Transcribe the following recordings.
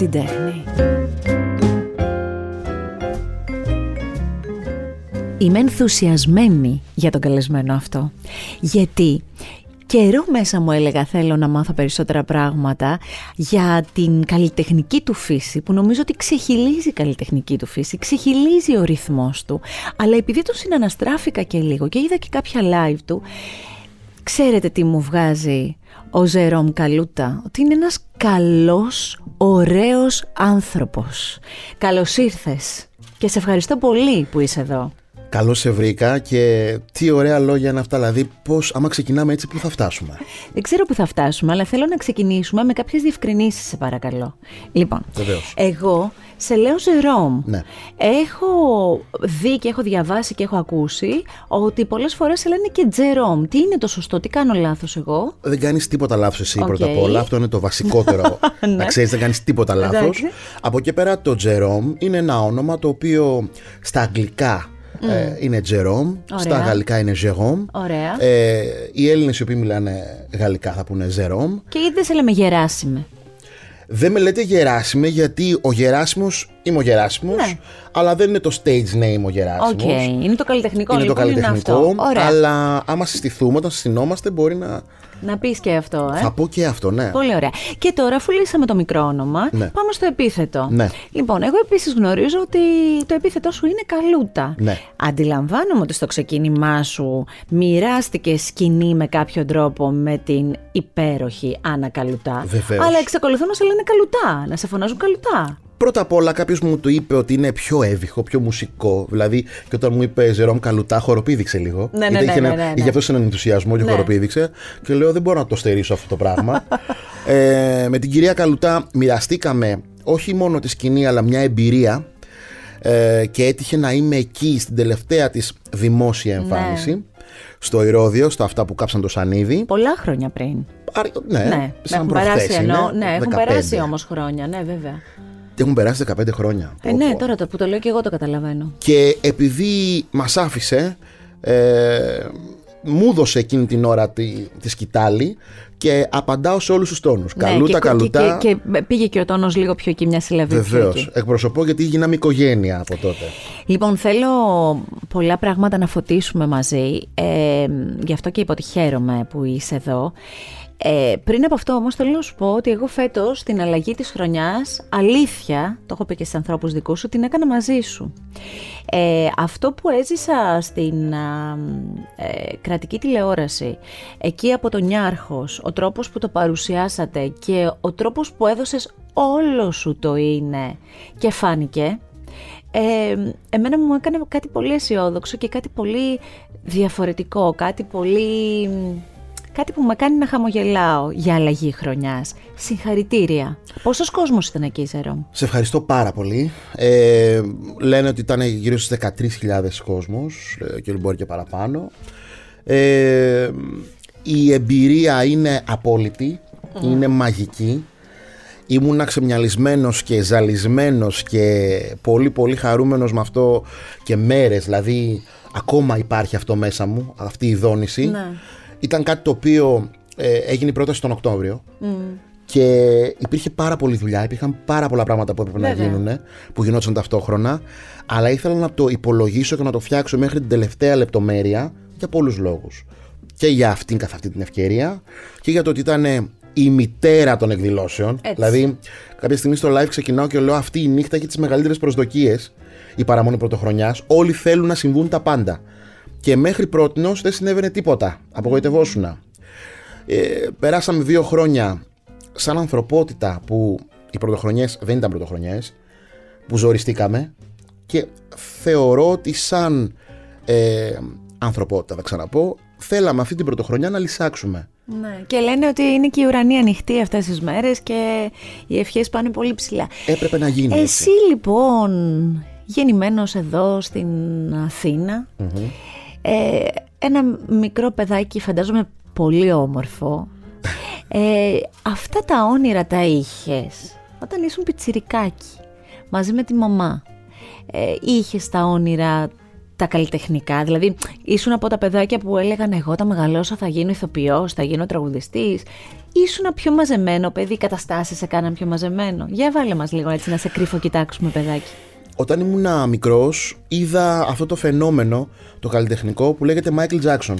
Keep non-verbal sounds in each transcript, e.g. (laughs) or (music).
την τέχνη. Είμαι ενθουσιασμένη για τον καλεσμένο αυτό. Γιατί καιρό μέσα μου έλεγα θέλω να μάθω περισσότερα πράγματα για την καλλιτεχνική του φύση που νομίζω ότι ξεχυλίζει η καλλιτεχνική του φύση, ξεχυλίζει ο ρυθμός του αλλά επειδή τον συναναστράφηκα και λίγο και είδα και κάποια live του ξέρετε τι μου βγάζει ο Ζερόμ Καλούτα ότι είναι ένας καλός, ωραίος άνθρωπος. Καλώς ήρθες και σε ευχαριστώ πολύ που είσαι εδώ. Καλώς σε βρήκα και τι ωραία λόγια είναι αυτά. Δηλαδή, πώς, άμα ξεκινάμε έτσι, πού θα φτάσουμε; Δεν ξέρω πού θα φτάσουμε, αλλά θέλω να ξεκινήσουμε με κάποιες διευκρινήσεις, σε παρακαλώ. Λοιπόν, Βεβαίως. εγώ σε λέω Ζερόμ. Ναι. Έχω δει και έχω διαβάσει και έχω ακούσει ότι πολλές φορές σε λένε και Jérôme. Τι είναι το σωστό, τι κάνω λάθος εγώ; Δεν κάνεις τίποτα λάθος εσύ Οκ. πρώτα απ' όλα. Αυτό είναι το βασικότερο. (laughs) Ναι. να ξέρεις, δεν κάνεις τίποτα λάθος. Εντάξει. Από εκεί πέρα, το Jerome είναι ένα όνομα το οποίο στα αγγλικά ε, είναι Jerome, στα Ωραία. γαλλικά είναι Jérôme. Ωραία. Ε, οι Έλληνες οι οποίοι μιλάνε γαλλικά θα πούνε Jérôme. Και γιατί δεν σε λέμε Γεράσιμε. Δεν με λέτε Γεράσιμε γιατί ο Γεράσιμος είμαι ο Γεράσιμος Ναι. αλλά δεν είναι το stage name ο Γεράσιμος. Οκ. Είναι το καλλιτεχνικό Είναι το λοιπόν, καλλιτεχνικό, αυτό. Ωραία. αλλά άμα συστηθούμε, όταν συστηνόμαστε μπορεί να... Να πεις και αυτό, ε. Θα πω και αυτό, ναι. Πολύ ωραία. Και τώρα, αφού λύσαμε το μικρό όνομα, Ναι. πάμε στο επίθετο. Ναι. Λοιπόν, εγώ επίσης γνωρίζω ότι το επίθετό σου είναι Καλούτα. Ναι. Αντιλαμβάνομαι ότι στο ξεκίνημά σου μοιράστηκε σκηνή με κάποιο τρόπο με την υπέροχη Άννα Καλουτά. Βεβαίως. Αλλά εξακολουθούν να σε λένε Καλουτά, να σε φωνάζουν Καλουτά. Πρώτα απ' όλα, κάποιος μου το είπε ότι είναι πιο εύηχο, πιο μουσικό. Δηλαδή, και όταν μου είπε Ζερόμ Καλουτά, χοροπήδηξε λίγο. Ναι, ναι, Γιατί ναι, είχε, ναι, ένα- ναι, ναι. είχε αυτό έναν ενθουσιασμό και Ναι. χοροπήδηξε. Και λέω, δεν μπορώ να το στερήσω αυτό το πράγμα. (laughs) ε, με την κυρία Καλουτά μοιραστήκαμε όχι μόνο τη σκηνή, αλλά μια εμπειρία. Ε, και έτυχε να είμαι εκεί στην τελευταία της δημόσια εμφάνιση. Στο Ηρώδιο, στα αυτά που κάψαν το Σανίδι. Πολλά χρόνια πριν. Άρη- Ναι, ναι, σαν έχουν προχθές περάσει είναι, εννοώ. Ναι, έχουν 15. περάσει όμως χρόνια, ναι, βέβαια. Έχουν περάσει 15 χρόνια. Ε, Πω, ναι, πω. τώρα το που το λέω και εγώ το καταλαβαίνω. Και επειδή μας άφησε, ε, μου έδωσε εκείνη την ώρα τη, τη σκητάλη και απαντάω σε όλους τους τόνους. καλούτα, Ναι, και, καλούτα. Και, και, πήγε και ο τόνος λίγο πιο εκεί, μια συλλαβή. πιο Βεβαίως. εκεί. Εκπροσωπώ γιατί γίναμε οικογένεια από τότε. Λοιπόν, θέλω πολλά πράγματα να φωτίσουμε μαζί. Ε, γι' αυτό και είπα ότι χαίρομαι που είσαι εδώ. Ε, πριν από αυτό όμως θέλω να σου πω ότι εγώ φέτος στην αλλαγή της χρονιάς αλήθεια, το έχω πει και στους ανθρώπους δικούς σου, την έκανα μαζί σου. Ε, αυτό που έζησα στην α, ε, κρατική τηλεόραση, εκεί από τον Νιάρχος, ο τρόπος που το παρουσιάσατε και ο τρόπος που έδωσες όλο σου το είναι και φάνηκε, ε, εμένα μου έκανε κάτι πολύ αισιόδοξο και κάτι πολύ διαφορετικό, κάτι πολύ... Κάτι που με κάνει να χαμογελάω για αλλαγή χρονιάς. Συγχαρητήρια. Πόσος κόσμος ήταν εκεί, Ζερόμ; Σε ευχαριστώ πάρα πολύ. Ε, λένε ότι ήταν γύρω στους 13.000 κόσμος ε, και μπορεί και παραπάνω. Ε, η εμπειρία είναι απόλυτη, είναι μαγική. Ήμουν ξεμυαλισμένος και ζαλισμένος και πολύ πολύ χαρούμενος με αυτό και μέρες, δηλαδή ακόμα υπάρχει αυτό μέσα μου, αυτή η δόνηση. Ναι. Ήταν κάτι το οποίο ε, έγινε η πρόταση τον Οκτώβριο και υπήρχε πάρα πολλή δουλειά, υπήρχαν πάρα πολλά πράγματα που έπρεπε να Βέβαια. γίνουν, που γινόταν ταυτόχρονα, αλλά ήθελα να το υπολογίσω και να το φτιάξω μέχρι την τελευταία λεπτομέρεια για πολλούς λόγους. Και για αυτήν καθ' αυτή την ευκαιρία και για το ότι ήταν ε, η μητέρα των εκδηλώσεων. Έτσι. Δηλαδή, κάποια στιγμή στο live ξεκινάω και λέω αυτή η νύχτα έχει τις μεγαλύτερες προσδοκίες, η παραμονή πρωτοχρονιάς. Όλοι θέλουν να συμβούν τα πάντα. Και μέχρι πρότινος δεν συνέβαινε τίποτα. Απογοητευόσουνα. Ε, περάσαμε δύο χρόνια σαν ανθρωπότητα που οι πρωτοχρονιές δεν ήταν πρωτοχρονιές, που ζοριστήκαμε και θεωρώ ότι σαν ε, ανθρωπότητα, θα ξαναπώ, θέλαμε αυτή την πρωτοχρονιά να λυσάξουμε. Ναι. Και λένε ότι είναι και η ουρανή ανοιχτή αυτές τις μέρες και οι ευχές πάνε πολύ ψηλά. Έπρεπε να γίνει έτσι. Εσύ λοιπόν, γεννημένος εδώ στην αθηνα ε, ένα μικρό παιδάκι φαντάζομαι πολύ όμορφο, ε, αυτά τα όνειρα τα είχες όταν ήσουν πιτσιρικάκι, μαζί με τη μαμά. Ε, είχες τα όνειρα τα καλλιτεχνικά. Δηλαδή, ήσουν από τα παιδάκια που έλεγαν Εγώ τα μεγαλώσω, θα γίνω ηθοποιός, θα γίνω τραγουδιστής. Ήσουν πιο μαζεμένο παιδί, οι καταστάσεις σε κάναν πιο μαζεμένο. Για βάλε μας λίγο έτσι να σε κρύφο κοιτάξουμε, παιδάκι. Όταν ήμουν μικρός, είδα αυτό το φαινόμενο, το καλλιτεχνικό, που λέγεται Michael Jackson.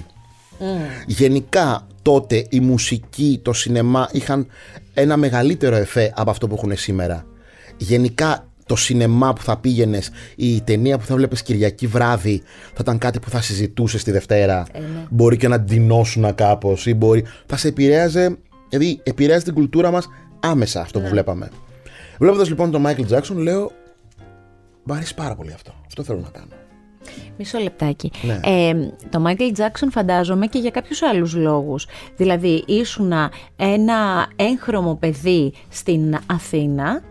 Γενικά τότε η μουσική, το σινεμά είχαν ένα μεγαλύτερο εφέ από αυτό που έχουν σήμερα. Γενικά το σινεμά που θα πήγαινες, η ταινία που θα βλέπεις Κυριακή βράδυ, θα ήταν κάτι που θα συζητούσες τη Δευτέρα. Ε, ναι. Μπορεί και να ντυνώσουν κάπως ή μπορεί. Θα σε επηρέαζε, δηλαδή επηρέαζε την κουλτούρα μας άμεσα αυτό που Ναι. βλέπαμε. Βλέποντας λοιπόν τον Michael Jackson, λέω. Μ' αρέσει πάρα πολύ αυτό. Αυτό θέλω να κάνω. Μισό λεπτάκι. Ναι. Ε, το Michael Jackson φαντάζομαι και για κάποιους άλλους λόγους. Δηλαδή, ήσουνα ένα έγχρωμο παιδί στην Αθήνα.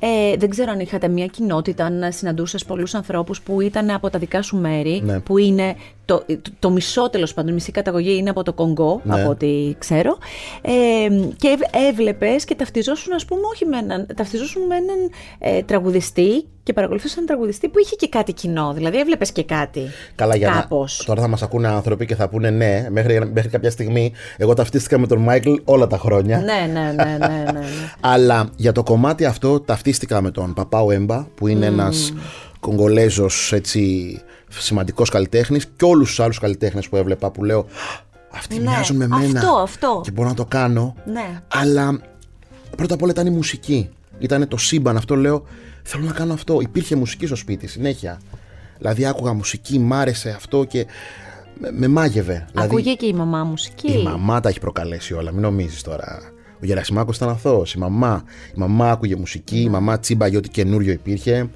Ε, δεν ξέρω αν είχατε μια κοινότητα, αν συναντούσες πολλούς ανθρώπους που ήταν από τα δικά σου μέρη, Ναι. που είναι το, το, το μισό τέλος πάντων, η μισή καταγωγή είναι από το Κονγκό, Ναι. από ό,τι ξέρω. Ε, και έβ- έβλεπες και ταυτιζόσουν, ας πούμε, όχι με έναν, ταυτιζόσουν με έναν ε, τραγουδιστή και παρακολουθούσε έναν τραγουδιστή που είχε και κάτι κοινό. Δηλαδή, έβλεπες και κάτι. Καλά, για Κάπως. να. Τώρα θα μας ακούνε άνθρωποι και θα πούνε ναι, μέχρι, μέχρι κάποια στιγμή. Εγώ ταυτίστηκα με τον Μάικλ όλα τα χρόνια. Ναι, ναι, ναι, ναι, ναι, ναι. (laughs) Αλλά για το κομμάτι αυτό ταυτίστηκα με τον Παπάου Έμπα, που είναι ένας Κογκολέζος έτσι σημαντικός καλλιτέχνης και όλους τους άλλους καλλιτέχνες που έβλεπα που λέω αυτοί Ναι, μοιάζουν με μένα αυτό, αυτό. και μπορώ να το κάνω. Ναι. Αλλά πρώτα απ' όλα ήταν η μουσική. Ήταν το σύμπαν. Αυτό λέω θέλω να κάνω αυτό. Υπήρχε μουσική στο σπίτι συνέχεια. Δηλαδή άκουγα μουσική, μ' άρεσε αυτό και με, με μάγευε. Δηλαδή, Ακούγε και η μαμά μουσική; η μαμά τα έχει προκαλέσει όλα, μην νομίζεις τώρα. Ο Γερασιμάκος ήταν αθώος. Η μαμά, η μαμά άκουγε μουσική, η μαμά τσίμπαγε ό,τι καινούριο υπήρχε.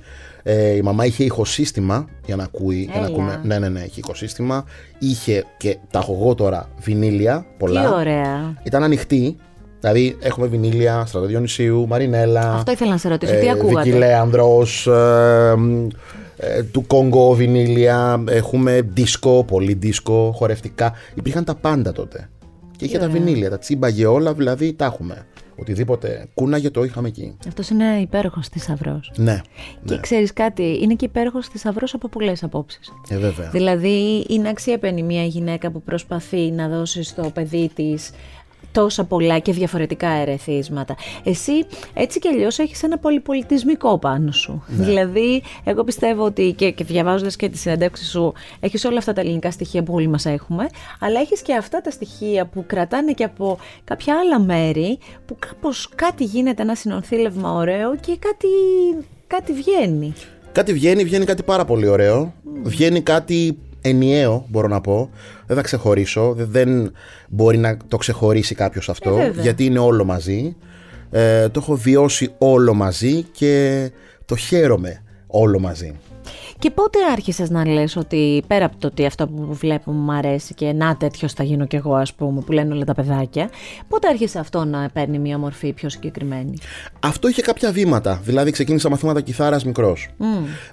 Ε, η μαμά είχε ηχοσύστημα για να ακούει. Για να Έλα. ακούμε. Ναι, ναι, ναι, είχε ηχοσύστημα. Είχε και τα έχω εγώ τώρα βινίλια πολλά. Τι ωραία. Ήταν ανοιχτή. Δηλαδή έχουμε βινίλια Στρατό Διονυσίου, Μαρινέλα. Αυτό ήθελα να σε ρωτήσω. Τι ε, ακούγατε; Βίκυ Λέανδρος, ε, μ, ε, του Κόγκο βινίλια, έχουμε δίσκο, πολύ δίσκο, χορευτικά. Υπήρχαν τα πάντα τότε. Και είχε τα βινίλια, τα τσίμπαγε όλα, δηλαδή τα έχουμε. Οτιδήποτε κούναγε το είχαμε εκεί. Αυτός είναι υπέροχος θησαυρός. Ναι, Και ξέρεις κάτι, είναι και υπέροχος θησαυρός από πολλές απόψεις. ε, βέβαια. Δηλαδή, είναι αξιέπαινη μια γυναίκα που προσπαθεί να δώσει στο παιδί της τόσα πολλά και διαφορετικά ερεθίσματα. Εσύ έτσι κι αλλιώς έχεις ένα πολυπολιτισμικό πάνω σου. Δηλαδή, εγώ πιστεύω ότι και, και διαβάζοντας και τις συνεντεύξεις σου, έχεις όλα αυτά τα ελληνικά στοιχεία που όλοι μας έχουμε, αλλά έχεις και αυτά τα στοιχεία που κρατάνε και από κάποια άλλα μέρη, που κάπως κάτι γίνεται, ένα συνοθήλευμα ωραίο και κάτι, κάτι βγαίνει. Κάτι βγαίνει, βγαίνει κάτι πάρα πολύ ωραίο. Βγαίνει κάτι ενιαίο, μπορώ να πω. Δεν θα ξεχωρίσω. Δεν, δεν μπορεί να το ξεχωρίσει κάποιος αυτό, Ε, βέβαια. γιατί είναι όλο μαζί. Ε, το έχω βιώσει όλο μαζί και το χαίρομαι όλο μαζί. Και πότε άρχισες να λες ότι πέρα από το ότι αυτό που βλέπω μου αρέσει και να τέτοιο θα γίνω κι εγώ ας πούμε που λένε όλα τα παιδάκια, πότε άρχισε αυτό να παίρνει μια μορφή πιο συγκεκριμένη; Αυτό είχε κάποια βήματα. Δηλαδή, ξεκίνησα μαθήματα κιθάρας μικρός.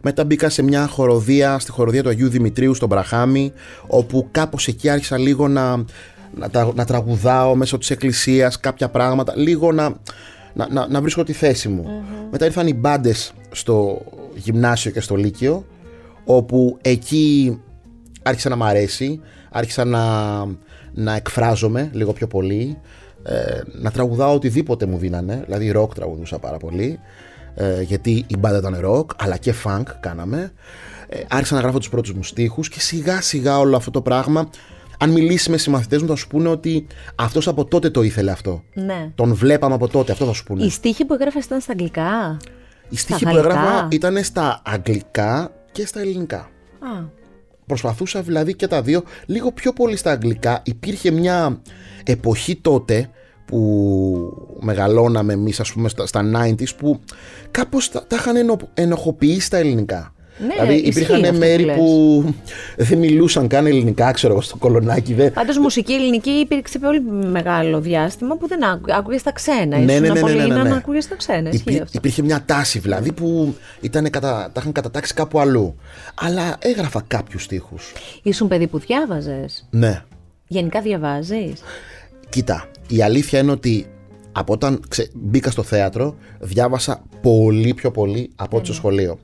Μετά μπήκα σε μια χοροδία, στη χοροδία του Αγίου Δημητρίου στον Μπραχάμι, όπου κάπως εκεί άρχισα λίγο να, να, τα- να τραγουδάω μέσω της εκκλησίας κάποια πράγματα, λίγο να, να, να, να βρίσκω τη θέση μου. Μετά ήρθαν οι μπάντες στο γυμνάσιο και στο λύκειο, όπου εκεί άρχισα να μ' αρέσει, άρχισα να, να εκφράζομαι λίγο πιο πολύ, ε, να τραγουδάω οτιδήποτε μου δίνανε, δηλαδή ροκ τραγουδούσα πάρα πολύ, ε, γιατί η μπάντα ήταν ροκ, αλλά και funk κάναμε. Ε, άρχισα να γράφω τους πρώτους μου στίχους και σιγά σιγά όλο αυτό το πράγμα, αν μιλήσει με συμμαθητές μου θα σου πούνε ότι αυτός από τότε το ήθελε αυτό. Ναι. Τον βλέπαμε από τότε, αυτό θα σου πούνε. Οι στίχοι που έγραφες ήταν στα αγγλικά; Οι στίχοι στα που έγραφα γαλλικά; ήταν στα αγγλικά και στα ελληνικά. Α, Προσπαθούσα δηλαδή και τα δύο λίγο πιο πολύ στα αγγλικά. Υπήρχε μια εποχή τότε που μεγαλώναμε εμείς ας πούμε στα, στα 90s που κάπως τα, τα είχαν ενο, ενοχοποιήσει τα ελληνικά. Ναι, δηλαδή ισχύει υπήρχαν αυτό που μέρη λες. που δεν μιλούσαν καν ελληνικά, ξέρω εγώ, στο κολονάκι. Δεν... Πάντως μουσική ελληνική υπήρξε πολύ μεγάλο διάστημα που δεν άκου, άκουγες τα ξένα. Ναι, ναι, Ήσουν ναι, ναι, πολύ ναι, ναι, να ναι. άκουγες τα ξένα. Ισχύει Υπή- αυτό. υπήρχε μια τάση δηλαδή που ήταν κατα... τα είχαν κατατάξει κάπου αλλού. Αλλά έγραφα κάποιους στίχους. Ήσουν παιδί που διάβαζες; Ναι. Γενικά διαβάζεις; Κοίτα, η αλήθεια είναι ότι από όταν ξε... μπήκα στο θέατρο, διάβασα πολύ πιο πολύ από ό,τι στο σχολείο.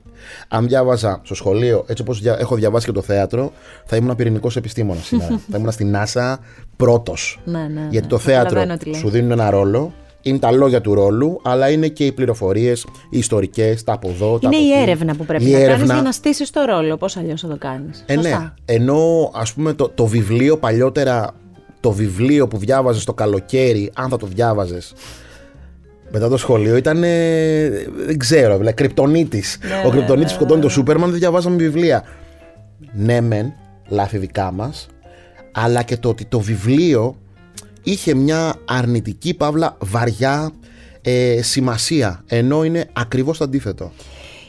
Αν διάβαζα στο σχολείο, έτσι όπως έχω διαβάσει και το θέατρο, θα ήμουν πυρηνικός επιστήμονας σήμερα. (laughs) θα ήμουν στην NASA πρώτος. Ναι, ναι, ναι. Γιατί το θέατρο σου δίνουν ένα ρόλο, είναι τα λόγια του ρόλου, αλλά είναι και οι πληροφορίες, οι ιστορικές, τα από εδώ, τα Είναι η έρευνα που πρέπει η να κάνεις για να στήσεις το ρόλο. Πώς αλλιώς θα το κάνεις. Ε, ναι. Ενώ ας πούμε το, το βιβλίο παλιότερα το βιβλίο που διάβαζες το καλοκαίρι, αν θα το διάβαζες μετά το σχολείο ήταν. δεν ξέρω, δηλαδή κρυπτονίτης. Ναι, Ο κρυπτονίτης ναι, που σκοτώνει το Σούπερμαν δεν διαβάζαμε βιβλία. Ναι, μεν, λάθη δικά μας, αλλά και το ότι το βιβλίο είχε μια αρνητική παύλα βαριά ε, σημασία, ενώ είναι ακριβώς το αντίθετο.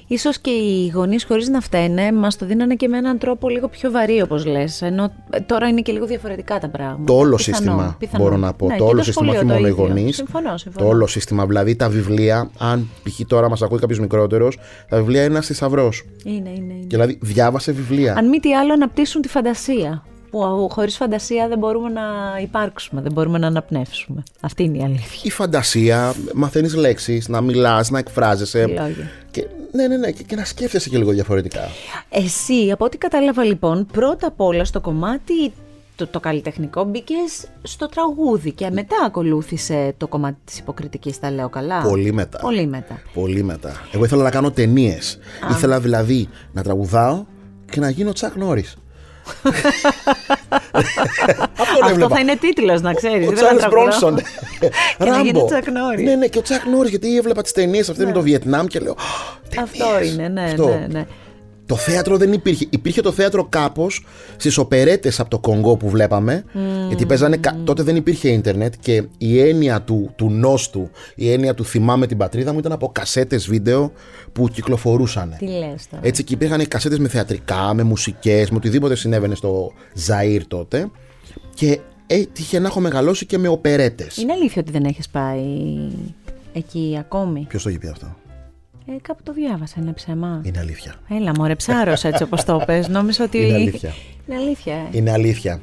Ίσως και οι γονείς χωρίς να φταίνε μας το δίνανε και με έναν τρόπο λίγο πιο βαρύ όπως λες, ενώ τώρα είναι και λίγο διαφορετικά τα πράγματα. Το όλο σύστημα μπορώ να πω, ναι, το όλο σύστημα, όχι μόνο οι γονείς, συμφωνώ, συμφωνώ. το όλο σύστημα, δηλαδή τα βιβλία, αν π.χ. τώρα μας ακούει κάποιος μικρότερος, τα βιβλία είναι ένας θησαυρό. Είναι, είναι, είναι. Και δηλαδή διάβασε βιβλία. Αν μη τι άλλο αναπτύσσουν τη φαντασία που χωρίς φαντασία δεν μπορούμε να υπάρξουμε, δεν μπορούμε να αναπνεύσουμε. Αυτή είναι η αλήθεια. Η φαντασία, μαθαίνεις λέξεις, να μιλάς, να εκφράζεσαι. Και, ναι, ναι, ναι, και, να σκέφτεσαι και λίγο διαφορετικά. Εσύ, από ό,τι κατάλαβα λοιπόν, πρώτα απ' όλα στο κομμάτι το, το καλλιτεχνικό μπήκες στο τραγούδι και μετά ακολούθησε το κομμάτι της υποκριτικής, τα λέω καλά; Πολύ μετά. Πολύ μετά. Πολύ μετά. Εγώ ήθελα να κάνω ταινίες. Ήθελα δηλαδή να τραγουδάω και να γίνω Τσακ Νόρις. Αυτό θα είναι τίτλος, να ξέρεις. Ο Τσάρλς Μπρόνσον. Ράμπο. Ναι, ναι, και ο Τσακ Νόρις, γιατί έβλεπα τις ταινίες αυτές με ναι. το Βιετνάμ και λέω. Αυτό είναι, ναι, ναι, ναι. Το θέατρο δεν υπήρχε. Υπήρχε το θέατρο κάπως στις οπερέτες από το Κονγκό που βλέπαμε. Mm. Γιατί παίζανε. Τότε δεν υπήρχε ίντερνετ και η έννοια του, του νόστου, η έννοια του θυμάμαι την πατρίδα μου ήταν από κασέτες βίντεο που κυκλοφορούσαν. Τι λες τώρα. Έτσι και υπήρχαν κασέτες με θεατρικά, με μουσικές, με οτιδήποτε συνέβαινε στο Ζαΐρ τότε. Και έτυχε να έχω μεγαλώσει και με οπερέτες. Είναι αλήθεια ότι δεν έχεις πάει εκεί ακόμη; Ποιος το έχει πει αυτό; Ε, κάπου το διάβασα, είναι ψέμα. Είναι αλήθεια. Έλα, μωρέ, ψάρος έτσι όπως το πες. Νόμιζα ότι... Είναι αλήθεια. Είναι αλήθεια, ε. Είναι αλήθεια.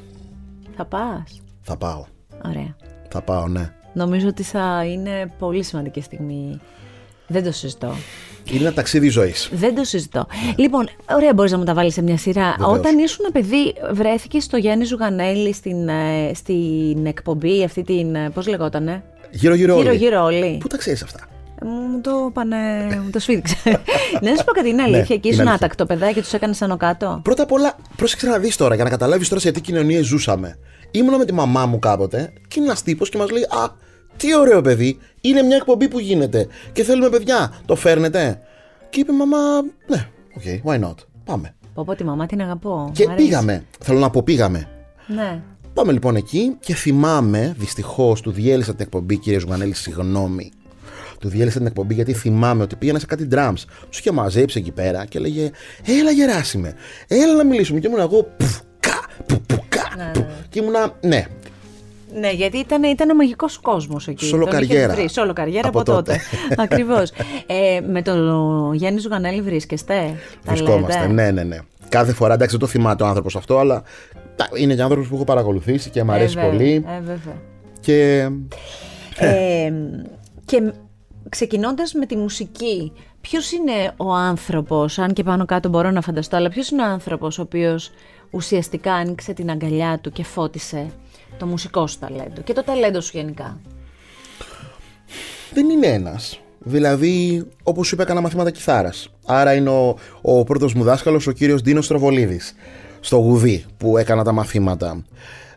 Θα πας; Θα πάω. Ωραία. Θα πάω, ναι. Νομίζω ότι θα είναι πολύ σημαντική στιγμή. Δεν το συζητώ. Είναι ένα ταξίδι ζωής. Δεν το συζητώ. Λοιπόν, ωραία, μπορείς να μου τα βάλεις σε μια σειρά. Όταν ήσουν παιδί, βρέθηκες στο Γιάννη Ζουγανέλη στην, ε, στην εκπομπή αυτή την. Ε, Πώς λεγότανε; Γύρω-γύρω όλοι. Γύρω-γύρω όλοι. Πού τα ξέρεις αυτά; Μου το πάνε. μου το σφίριξε. (laughs) να σου πω κάτι, είναι αλήθεια. και ήσουν άτακτο παιδάκι και τους έκανες άνω κάτω. Πρώτα απ' όλα, πρόσεξε να δεις τώρα για να καταλάβεις τώρα σε τι κοινωνίες ζούσαμε. Ήμουνα με τη μαμά μου κάποτε και είναι ένας τύπος και μας λέει Α, τι ωραίο παιδί, είναι μια εκπομπή που γίνεται και θέλουμε παιδιά. Το φέρνετε. Και είπε μαμά, ναι, OK, okay, why not. Πάμε. Πω πω τη μαμά την αγαπώ. Και πήγαμε. Θέλω να πω πήγαμε. Ναι. Πάμε λοιπόν εκεί και θυμάμαι, δυστυχώς του διέλυσα την εκπομπή, κύριε Ζουγανέλη, συγγνώμη του διέλυσα την εκπομπή γιατί θυμάμαι ότι πήγαινα σε κάτι drums. Τους είχε μαζέψει εκεί πέρα και έλεγε Έλα γεράσιμε, έλα να μιλήσουμε. Και ήμουν εγώ πουκά, πουκά. Ναι, ναι. Και ήμουνα, ναι, ναι, γιατί ήταν, ήταν ο μαγικός κόσμος εκεί. Σόλο καριέρα. Σόλο καριέρα από, από τότε. τότε. (laughs) Ακριβώς. Ε, με τον Γιάννη Ζουγανέλη βρίσκεστε; Βρισκόμαστε, ναι, ναι, ναι. Κάθε φορά εντάξει δεν το θυμάται ο άνθρωπος αυτό, αλλά είναι και άνθρωπος που έχω παρακολουθήσει και μου αρέσει ε, πολύ. Ε, βέβαια. Και. Ε, και ξεκινώντας με τη μουσική, ποιος είναι ο άνθρωπος, αν και πάνω κάτω μπορώ να φανταστώ, αλλά ποιος είναι ο άνθρωπος ο οποίος ουσιαστικά άνοιξε την αγκαλιά του και φώτισε το μουσικό σου ταλέντο και το ταλέντο σου γενικά; Δεν είναι ένας. Δηλαδή, όπως σου είπα, έκανα μαθήματα κιθάρας. Άρα είναι ο, ο πρώτος μου δάσκαλος, ο κύριος Ντίνος Τροβολίδης, στο Γουδί που έκανα τα μαθήματα.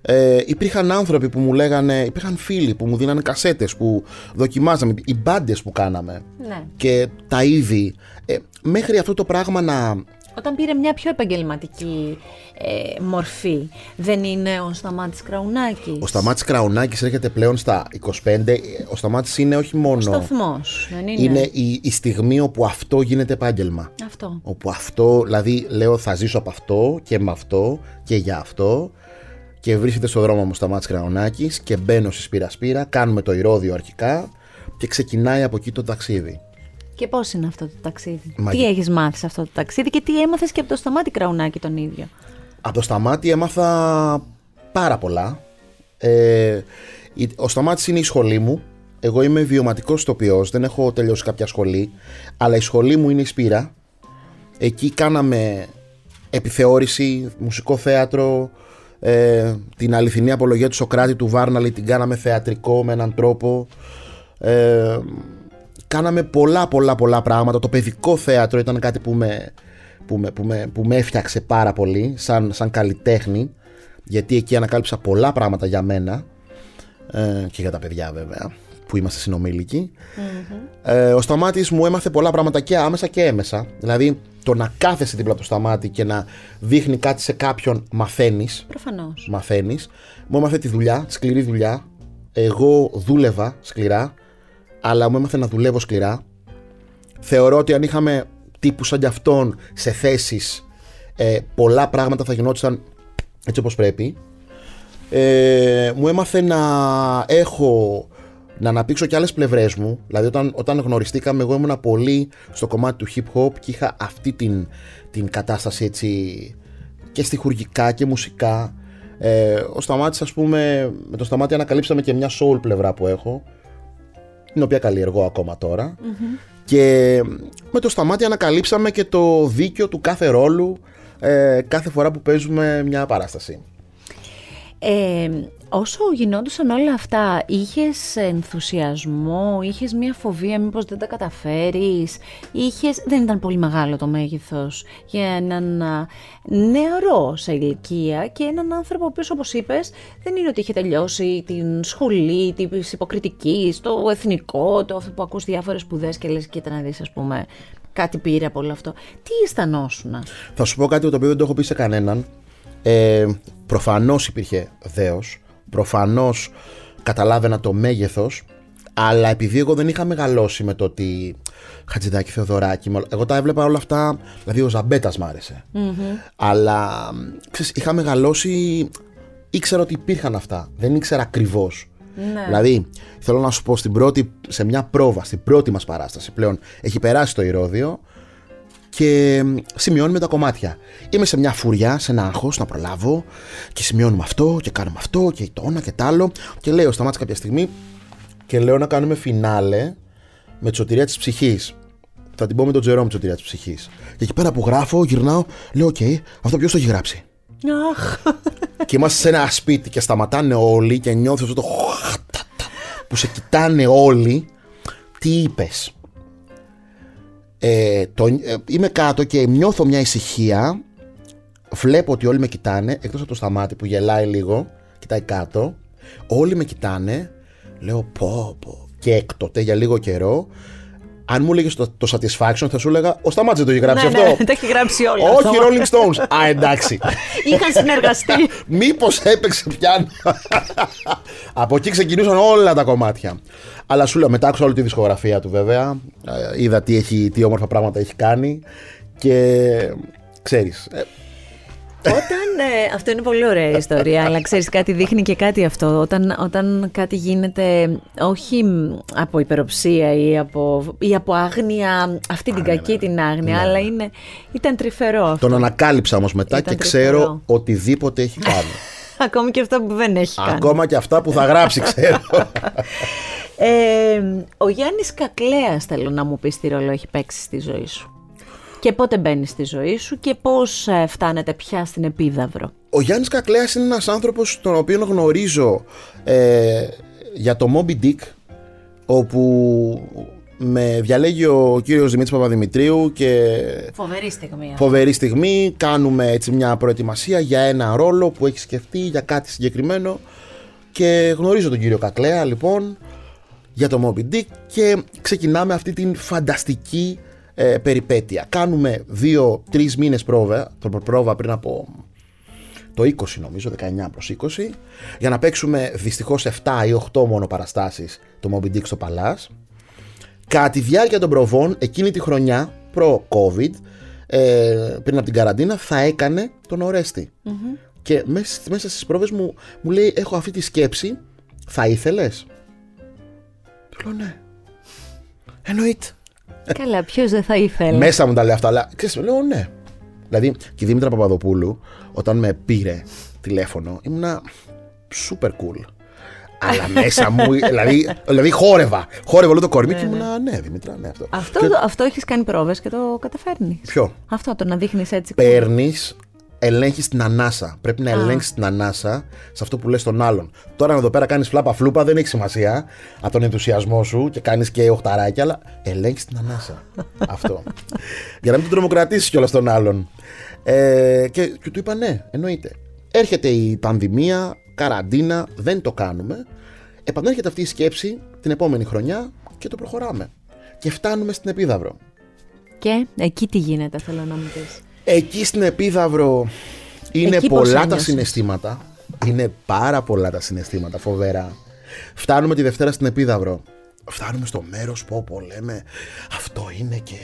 Ε, υπήρχαν άνθρωποι που μου λέγανε, υπήρχαν φίλοι που μου δίνανε κασέτες που δοκιμάζαμε, οι μπάντες που κάναμε ναι. και τα είδη. Ε, μέχρι αυτό το πράγμα να... Όταν πήρε μια πιο επαγγελματική ε, μορφή, δεν είναι ο Σταμάτης Κραουνάκης; Ο Σταμάτης Κραουνάκης έρχεται πλέον στα 25. Ο Σταμάτης είναι όχι μόνο... Ο σταθμός, δεν είναι; Είναι η, η στιγμή όπου αυτό γίνεται επάγγελμα. Αυτό. Όπου αυτό, δηλαδή λέω θα ζήσω από αυτό και με αυτό και για αυτό και βρίσκεται στο δρόμο μου στα Μάτς Κραουνάκης και μπαίνω στη Σπύρα Σπύρα, κάνουμε το ηρώδιο αρχικά και ξεκινάει από εκεί το ταξίδι. Και πώς είναι αυτό το ταξίδι, τι έχεις μάθει σε αυτό το ταξίδι και τι έμαθες και από το Σταμάτη Κραουνάκη τον ίδιο; Από το Σταμάτη έμαθα πάρα πολλά. Ε, ο Σταμάτης είναι η σχολή μου, Εγώ είμαι βιωματικός τοπιός, δεν έχω τελειώσει κάποια σχολή, αλλά η σχολή μου είναι η Σπύρα. Εκεί κάναμε επιθεώρηση, μουσικό θέατρο, ε, την αληθινή απολογία του Σοκράτη του Βάρναλη την κάναμε θεατρικό με έναν τρόπο. Ε, κάναμε πολλά πολλά πολλά πράγματα. Το παιδικό θέατρο ήταν κάτι που με, που με, που με, που με έφτιαξε πάρα πολύ σαν, σαν καλλιτέχνη γιατί εκεί ανακάλυψα πολλά πράγματα για μένα ε, και για τα παιδιά βέβαια που είμαστε συνομήλικοι. Ε, ο Σταμάτης μου έμαθε πολλά πράγματα και άμεσα και έμεσα. Δηλαδή το να κάθεσαι δίπλα από το Σταμάτη και να δείχνει κάτι σε κάποιον μαθαίνεις. Προφανώς. Μαθαίνεις. Μου έμαθε τη δουλειά, σκληρή δουλειά. Εγώ δούλευα σκληρά, αλλά μου έμαθε να δουλεύω σκληρά. Θεωρώ ότι αν είχαμε τύπου σαν κι αυτόν σε θέσεις, ε, πολλά πράγματα θα γινόταν έτσι όπως πρέπει. Ε, μου έμαθε να έχω να αναπτύξω και άλλες πλευρές μου. Δηλαδή όταν, όταν γνωριστήκαμε εγώ ήμουν πολύ στο κομμάτι του hip hop και είχα αυτή την, την κατάσταση έτσι και στοιχουργικά και μουσικά. Ε, ο Σταμάτης ας πούμε με το Σταμάτη ανακαλύψαμε και μια soul πλευρά που έχω την οποία καλλιεργώ ακόμα και με το Σταμάτη ανακαλύψαμε και το δίκιο του κάθε ρόλου ε, κάθε φορά που παίζουμε μια παράσταση. Ε, όσο γινόντουσαν όλα αυτά, είχες ενθουσιασμό, είχες μια φοβία μήπως δεν τα καταφέρεις, είχες... δεν ήταν πολύ μεγάλο το μέγεθος για έναν νεαρό σε ηλικία και έναν άνθρωπο ο οποίος όπως είπες δεν είναι ότι είχε τελειώσει την σχολή, την υποκριτικής, το εθνικό, το αυτό που ακούς διάφορες σπουδές και λες κοίτα να δεις ας πούμε κάτι πήρε από όλο αυτό. Τι αισθανόσουν. Θα σου πω κάτι το οποίο δεν το έχω πει σε κανέναν. Ε, προφανώς υπήρχε δέος, προφανώς καταλάβαινα το μέγεθος, αλλά επειδή εγώ δεν είχα μεγαλώσει με το ότι Χατζηδάκη, Θεοδωράκη, εγώ τα έβλεπα όλα αυτά, δηλαδή ο Ζαμπέτας μ' άρεσε. Αλλά ξέρεις, είχα μεγαλώσει, ήξερα ότι υπήρχαν αυτά, δεν ήξερα ακριβώς. Ναι. Δηλαδή, θέλω να σου πω στην πρώτη, σε μια πρόβα, στην πρώτη μας παράσταση πλέον, έχει περάσει το ηρώδιο και σημειώνουμε τα κομμάτια. Είμαι σε μια φουριά, σε ένα άγχος να προλάβω και σημειώνουμε αυτό και κάνουμε αυτό και το ένα και το άλλο. Και λέω, σταμάτησα κάποια στιγμή και λέω να κάνουμε φινάλε με τη σωτηρία της ψυχής. Θα την πω με τον Τζερόμ τη σωτηρία της ψυχής. Και εκεί πέρα που γράφω, γυρνάω, λέω: Οκ, αυτό ποιος το έχει γράψει; και είμαστε σε ένα σπίτι και σταματάνε όλοι και νιώθει αυτό το που σε κοιτάνε όλοι. Τι είπες; Ε, ε, είμαι κάτω και νιώθω μια ησυχία. Βλέπω ότι όλοι με κοιτάνε, εκτός από το Σταμάτη που γελάει λίγο, κοιτάει κάτω. Όλοι με κοιτάνε. Λέω πω πω. Και έκτοτε για λίγο καιρό αν μου έλεγες το, το satisfaction, θα σου έλεγα Ο Σταμάτζε το έχει γράψει ναι, αυτό. Ναι, το έχει γράψει όλα. Όχι, Rolling Stones. Α, εντάξει. (laughs) Είχαν συνεργαστεί. (laughs) Μήπως έπαιξε πιάνο. (laughs) Από εκεί ξεκινούσαν όλα τα κομμάτια. Αλλά σου λέω, μετά άκουσα όλη τη δισκογραφία του βέβαια. Ε, είδα τι, έχει, τι όμορφα πράγματα έχει κάνει. Και ξέρεις, ε, όταν, ε, αυτό είναι πολύ ωραία ιστορία, αλλά ξέρεις κάτι δείχνει και κάτι αυτό. Όταν, όταν κάτι γίνεται όχι από υπεροψία ή από, ή από άγνοια, αυτή την κακή την άγνοια, ναι. αλλά είναι, ήταν τρυφερό αυτό. Τον ανακάλυψα όμως μετά και ξέρω οτιδήποτε έχει κάνει. (laughs) Ακόμη και αυτά που δεν έχει κάνει. Ακόμα και αυτά που θα γράψει, ξέρω. Ε, ο Γιάννης Κακλέας θέλω να μου πεις τι ρόλο έχει παίξει στη ζωή σου και πότε μπαίνεις στη ζωή σου και πώς ε, φτάνετε πια στην Επίδαυρο; Ο Γιάννης Κακλέας είναι ένας άνθρωπος τον οποίο γνωρίζω ε, για το Moby Dick όπου με διαλέγει ο κύριος Δημήτρης Παπαδημητρίου και φοβερή στιγμή, φοβερή στιγμή κάνουμε έτσι μια προετοιμασία για ένα ρόλο που έχει σκεφτεί για κάτι συγκεκριμένο και γνωρίζω τον κύριο Κακλέα λοιπόν για το Moby Dick και ξεκινάμε αυτή την φανταστική ε, περιπέτεια. Κάνουμε δύο-τρει μήνες πρόβα, το πρόβα πριν από το 20 νομίζω, 19 προς 20, για να παίξουμε δυστυχώς 7 ή 8 μόνο παραστάσεις το Moby Dick στο Παλάς. Κατά τη διάρκεια των προβών, εκείνη τη χρονιά, προ-COVID, ε, πριν από την καραντίνα, θα έκανε τον ορεστη Και μέσα, μέσα στις πρόβες μου, μου λέει, έχω αυτή τη σκέψη, θα ήθελες; Του λέω ναι. Εννοείται. Καλά, ποιος δεν θα ήθελε; Μέσα μου τα λέει αυτά, αλλά ξέρεις, λέω ναι. Δηλαδή και η Δήμητρα Παπαδοπούλου, όταν με πήρε τηλέφωνο, ήμουνα super cool. Αλλά (laughs) μέσα μου, δηλαδή, δηλαδή χόρευα. Χόρευα όλο το κορμί και ήμουν, ναι, Δημητρά, ναι, αυτό. Αυτό, Και αυτό έχεις κάνει πρόβες και το καταφέρνεις. Ποιο; Αυτό το να δείχνεις έτσι. Παίρνεις, ελέγχεις την ανάσα. Πρέπει να ελέγξεις την ανάσα σε αυτό που λες τον άλλον. Τώρα εδώ πέρα κάνεις φλάπα φλούπα δεν έχει σημασία από τον ενθουσιασμό σου και κάνεις και οχταράκια, αλλά ελέγξει την ανάσα. (laughs) αυτό. Για να μην τον τρομοκρατήσεις κιόλας τον άλλον. Ε, και, και του είπα ναι, εννοείται. Έρχεται η πανδημία, καραντίνα, δεν το κάνουμε. Επανέρχεται αυτή η σκέψη την επόμενη χρονιά και το προχωράμε. Και φτάνουμε στην Επίδαυρο. Και εκεί τι γίνεται, θέλω να μου πεις. Εκεί στην Επίδαυρο είναι Εκεί πώς πολλά τα ένιωσες; συναισθήματα. Είναι πάρα πολλά τα συναισθήματα, φοβερά. Φτάνουμε τη Δευτέρα στην Επίδαυρο. Φτάνουμε στο μέρος που όπου λέμε αυτό είναι και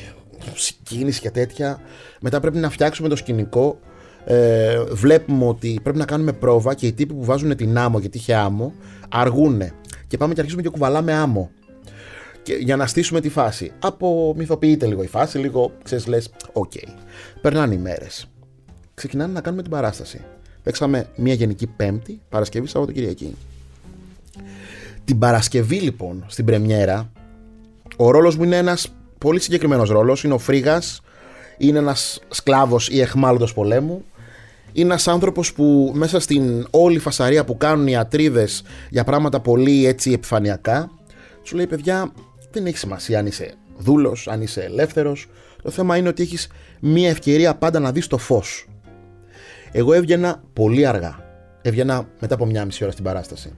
συγκίνηση και τέτοια. Μετά πρέπει να φτιάξουμε το σκηνικό. Ε, βλέπουμε ότι πρέπει να κάνουμε πρόβα και οι τύποι που βάζουν την άμμο γιατί είχε άμμο αργούνε. Και πάμε και αρχίζουμε και κουβαλάμε άμμο. Και για να στήσουμε τη φάση. Απομυθοποιείται λίγο η φάση, λίγο ξέρεις, λες, οκ. Περνάνε οι μέρες. Ξεκινάμε να κάνουμε την παράσταση. Παίξαμε μια γενική Πέμπτη, Παρασκευή, Σαββατοκυριακή. Την Παρασκευή λοιπόν, στην Πρεμιέρα, ο ρόλος μου είναι ένας πολύ συγκεκριμένος ρόλος. Είναι ο Φρίγας, είναι ένας σκλάβος ή εχμάλωτος πολέμου. Είναι ένας άνθρωπος που μέσα στην όλη φασαρία που κάνουν οι ατρίδες για πράγματα πολύ έτσι επιφανειακά, σου λέει παιδιά δεν έχει σημασία αν είσαι δούλος, αν είσαι ελεύθερος. Το θέμα είναι ότι έχεις μία ευκαιρία πάντα να δεις το φως. Εγώ έβγαινα πολύ αργά. Έβγαινα μετά από μια μισή ώρα στην παράσταση.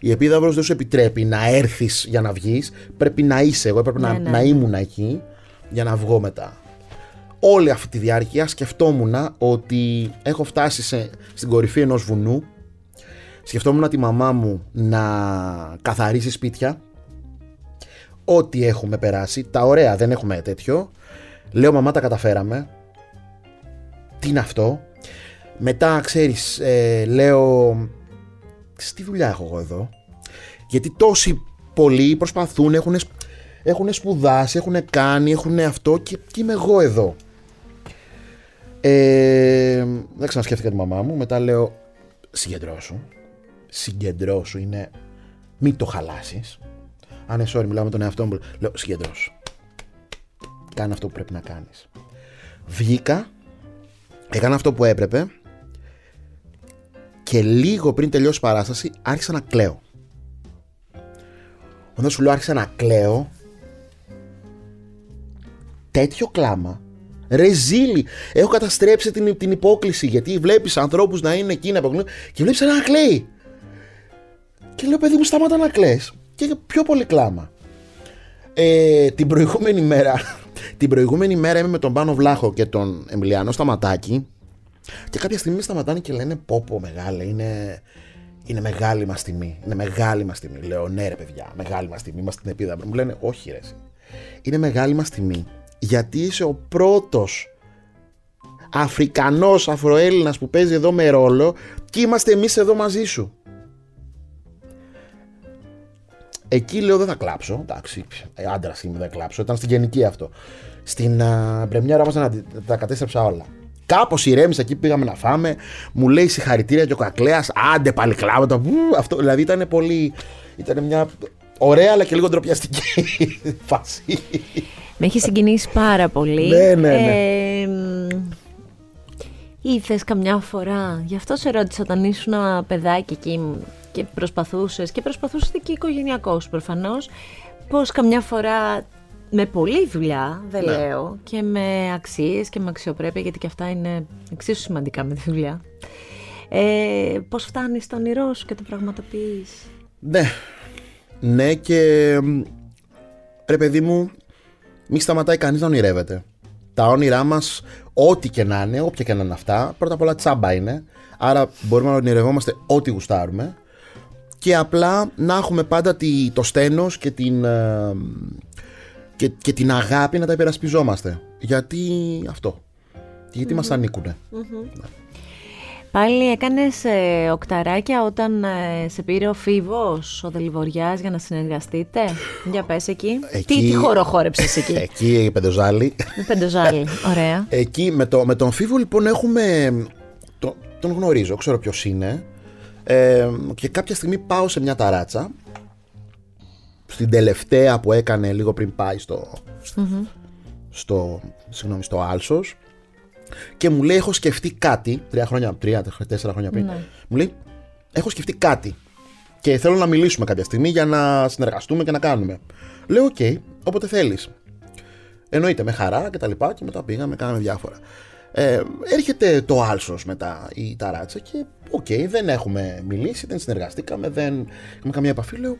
Η επίδαυρος δεν σου επιτρέπει να έρθεις για να βγεις. Πρέπει να είσαι. Εγώ έπρεπε να, Ναι, ναι, να ναι. ήμουν εκεί για να βγω μετά. Όλη αυτή τη διάρκεια σκεφτόμουν ότι έχω φτάσει σε, στην κορυφή ενός βουνού. Σκεφτόμουν τη μαμά μου να καθαρίσει σπίτια. Ό,τι έχουμε περάσει. Τα ωραία δεν έχουμε τέτοιο. Λέω μαμά τα καταφέραμε. Τι είναι αυτό; Μετά ξέρεις ε, λέω «Ξέρεις τι δουλειά έχω εγώ εδώ; Γιατί τόσοι πολλοί προσπαθούν, έχουν, έχουν σπουδάσει, έχουν κάνει, έχουν αυτό και, και είμαι εγώ εδώ. Ε, δεν ξανασκέφτηκα τη μαμά μου. Μετά λέω συγκεντρώσου. Συγκεντρώσου είναι μην το χαλάσεις. Αν είναι sorry, μιλάω με τον εαυτό μου. Λέω συγκεντρώσου. Κάνε αυτό που πρέπει να κάνεις. Βγήκα, έκανα αυτό που έπρεπε και λίγο πριν τελειώσει η παράσταση άρχισα να κλαίω. Όταν σου λέω άρχισα να κλαίω, τέτοιο κλάμα, ρεζίλι. Έχω καταστρέψει την, την υπόκληση γιατί βλέπεις ανθρώπους να είναι εκεί να αποκλείουν και βλέπεις ένα να κλαίει. Και λέω παιδί μου σταμάτα να κλαις και πιο πολύ κλάμα. Ε, την προηγούμενη μέρα (laughs) την προηγούμενη μέρα είμαι με τον Πάνο Βλάχο και τον Εμιλιανό Σταματάκη και κάποια στιγμή με σταματάνε και λένε πω πω μεγάλε είναι, είναι μεγάλη μας τιμή είναι μεγάλη μας τιμή λέω ναι ρε παιδιά μεγάλη μας τιμή είμαστε στην επίδαυρο μου λένε όχι ρε εσύ. είναι μεγάλη μας τιμή γιατί είσαι ο πρώτος Αφρικανός Αφροέλληνας που παίζει εδώ με ρόλο και είμαστε εμείς εδώ μαζί σου Εκεί λέω δεν θα κλάψω. Εντάξει, άντρα είμαι, δεν θα κλάψω. Ήταν στην γενική αυτό. Στην uh, πρεμιέρα όμω τα, τα κατέστρεψα όλα. Κάπως ηρέμησα εκεί, πήγαμε να φάμε. Μου λέει συγχαρητήρια και ο Κακλέα. Άντε πάλι κλάματα. Αυτό δηλαδή ήταν πολύ. Ήταν μια ωραία αλλά και λίγο ντροπιαστική (laughs) φάση. Με έχει συγκινήσει πάρα πολύ. Ναι, ναι, ναι. Ε, μ, ήρθες καμιά φορά, γι' αυτό σε ρώτησα όταν ήσουν ένα παιδάκι εκεί και προσπαθούσες και προσπαθούσες και οικογενειακός προφανώς πως καμιά φορά με πολλή δουλειά, δεν Ναι. λέω, και με αξίες και με αξιοπρέπεια γιατί και αυτά είναι εξίσου σημαντικά με τη δουλειά. Ε, πώς φτάνεις στο όνειρό σου και το πραγματοποιείς. Ναι. Ναι και μ, ρε παιδί μου, μη σταματάει κανείς να ονειρεύεται. Τα όνειρά μας, ό,τι και να είναι, όποια και να είναι αυτά, πρώτα απ' όλα τσάμπα είναι. Άρα μπορούμε να ονειρευόμαστε ό,τι γουστάρουμε. Και απλά να έχουμε πάντα τη, το στένος και την, ε, και, και την αγάπη να τα υπερασπιζόμαστε. Γιατί αυτό. Γιατί μας ανήκουνε. Πάλι έκανες ε, οκταράκια όταν ε, σε πήρε ο Φίβος, ο Δελιβοριάς, για να συνεργαστείτε; Για πες εκεί. Εκεί- Τι, τι χώρο χόρεψες εκεί; Εκεί η Πεντοζάλη. Με πεντοζάλι. Ωραία. Εκεί με, το, με τον Φίβο λοιπόν έχουμε. Το, τον γνωρίζω, ξέρω ποιος είναι. Ε, και κάποια στιγμή πάω σε μια ταράτσα. Στην τελευταία που έκανε λίγο πριν πάει στο. στο συγγνώμη, στο Άλσος και μου λέει: Έχω σκεφτεί κάτι. Τρία χρόνια, τρία, τέσσερα χρόνια πριν. Ναι. Μου λέει: Έχω σκεφτεί κάτι. Και θέλω να μιλήσουμε κάποια στιγμή για να συνεργαστούμε και να κάνουμε. Λέω: Οκ, όποτε θέλεις. Εννοείται με χαρά και τα λοιπά και μετά πήγαμε, κάναμε διάφορα. Ε, έρχεται το Άλσος μετά η ταράτσα και οκ, δεν έχουμε μιλήσει, δεν συνεργαστήκαμε, δεν έχουμε καμία επαφή. Λέω,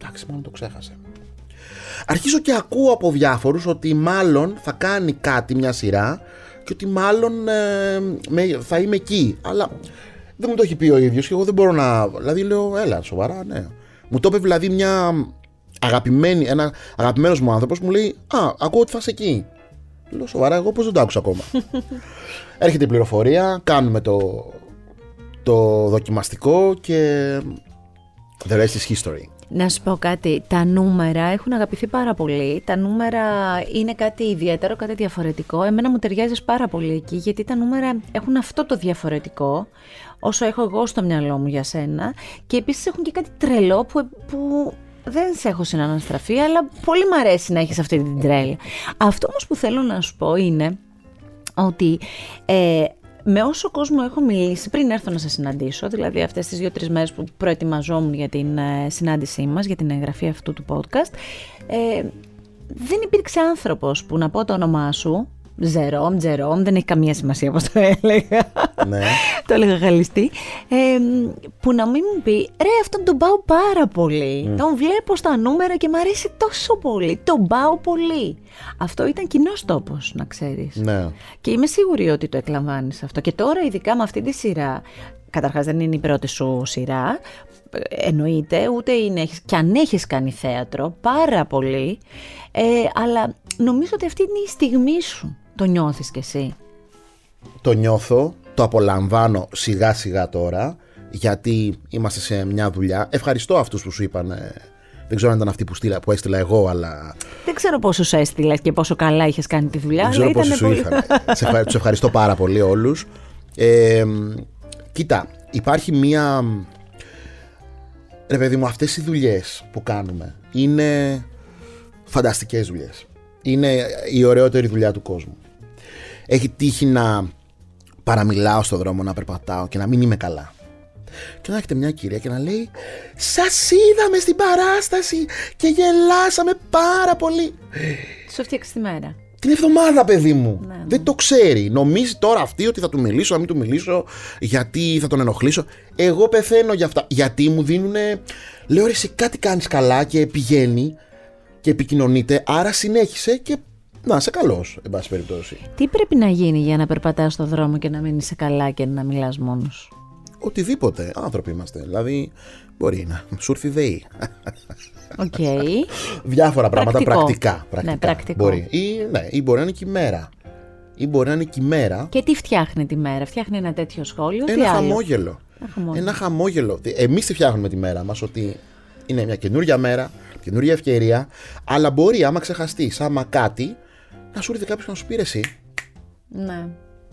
εντάξει, μόνο το ξέχασε. Αρχίζω και ακούω από διάφορους ότι μάλλον θα κάνει κάτι μια σειρά και ότι μάλλον ε, με- θα είμαι εκεί. Αλλά δεν μου το έχει πει ο ίδιος και εγώ δεν μπορώ να... Δηλαδή λέω, έλα, σοβαρά, ναι. Μου το είπε δηλαδή μια αγαπημένη, ένα αγαπημένος μου άνθρωπος μου λέει, α, ακούω ότι θα είσαι εκεί. Λέω, σοβαρά, εγώ πώς δεν το άκουσα ακόμα. (laughs) Έρχεται η πληροφορία, κάνουμε το, το δοκιμαστικό και the rest is history. Να σου πω κάτι, τα νούμερα έχουν αγαπηθεί πάρα πολύ. Τα νούμερα είναι κάτι ιδιαίτερο, κάτι διαφορετικό. Εμένα μου ταιριάζει πάρα πολύ εκεί, γιατί τα νούμερα έχουν αυτό το διαφορετικό, όσο έχω εγώ στο μυαλό μου για σένα. Και επίσης έχουν και κάτι τρελό που, που δεν σε έχω συναναστραφεί, αλλά πολύ μ' αρέσει να έχεις αυτή την τρέλα. Αυτό όμως που θέλω να σου πω είναι ότι ε, με όσο κόσμο έχω μιλήσει πριν έρθω να σε συναντήσω, δηλαδή αυτές τις δύο-τρεις μέρες που προετοιμαζόμουν για την ε, συνάντησή μας, για την εγγραφή αυτού του podcast, ε, δεν υπήρξε άνθρωπος που να πω το όνομά σου, Ζερόμ, Τζερόμ, δεν έχει καμία σημασία όπως το έλεγα. ναι. το έλεγα γαλλιστή. Ε, που να μην μου πει, ρε, αυτόν τον πάω πάρα πολύ. Τον βλέπω στα νούμερα και μου αρέσει τόσο πολύ. Τον πάω πολύ. Αυτό ήταν κοινός τόπος, να ξέρεις. ναι. Και είμαι σίγουρη ότι το εκλαμβάνεις αυτό. Και τώρα, ειδικά με αυτή τη σειρά, καταρχάς δεν είναι η πρώτη σου σειρά, ε, εννοείται, ούτε είναι, έχεις, και αν έχεις κάνει θέατρο, πάρα πολύ, ε, αλλά νομίζω ότι αυτή είναι η στιγμή σου. Το νιώθεις κι εσύ; Το νιώθω, το απολαμβάνω σιγά σιγά τώρα, γιατί είμαστε σε μια δουλειά. Ευχαριστώ αυτούς που σου είπαν, ε, δεν ξέρω αν ήταν αυτοί που, στείλα, που έστειλα εγώ, αλλά Δεν ξέρω πόσο σου έστειλες και πόσο καλά είχες κάνει τη δουλειά. δεν ξέρω αλλά πόσοι ήταν σου πολύ... είχαν. Σε ευχα- Τους ευχαριστώ πάρα πολύ όλους. Ε, κοίτα, υπάρχει μία... Ρε παιδί μου, αυτές οι δουλειές που κάνουμε είναι φανταστικές δουλειές. Είναι η ωραιότερη δουλειά του κόσμου. Έχει τύχει να παραμιλάω στον δρόμο, να περπατάω και να μην είμαι καλά. Και να έχετε μια κυρία και να λέει Σας είδαμε στην παράσταση και γελάσαμε πάρα πολύ. Σου φτιάξει τη μέρα. Την εβδομάδα, παιδί μου. Ναι, ναι. Δεν το ξέρει. Νομίζει τώρα αυτή ότι θα του μιλήσω, να μην του μιλήσω, γιατί θα τον ενοχλήσω. Εγώ πεθαίνω για αυτά. Γιατί μου δίνουνε. Λέω ρε, εσύ κάτι κάνεις καλά και πηγαίνει και επικοινωνείται. Άρα συνέχισε και να είσαι καλός, εν πάση περιπτώσει. Τι πρέπει να γίνει για να περπατάς στον δρόμο και να μην είσαι καλά και να μιλάς μόνος; Οτιδήποτε. Άνθρωποι είμαστε. Δηλαδή, μπορεί να σου έρθει ΔΕΗ. Οκ. Διάφορα πράγματα Πρακτικό. πρακτικά. πρακτικά. Ναι, πρακτικό. Μπορεί. Ή, ναι, ή μπορεί να είναι και η μέρα. Ή μπορεί να είναι και η μέρα. Και τι φτιάχνει τη μέρα, φτιάχνει ένα τέτοιο σχόλιο. τι Ένα άλλο; χαμόγελο. Ένα χαμόγελο. Ένα χαμόγελο. Εμείς τη φτιάχνουμε τη μέρα μας ότι είναι μια καινούρια μέρα, καινούρια ευκαιρία, αλλά μπορεί άμα ξεχαστείς, άμα κάτι, να σου έρθει κάποιος να σου πει «Ρε εσύ. Ναι.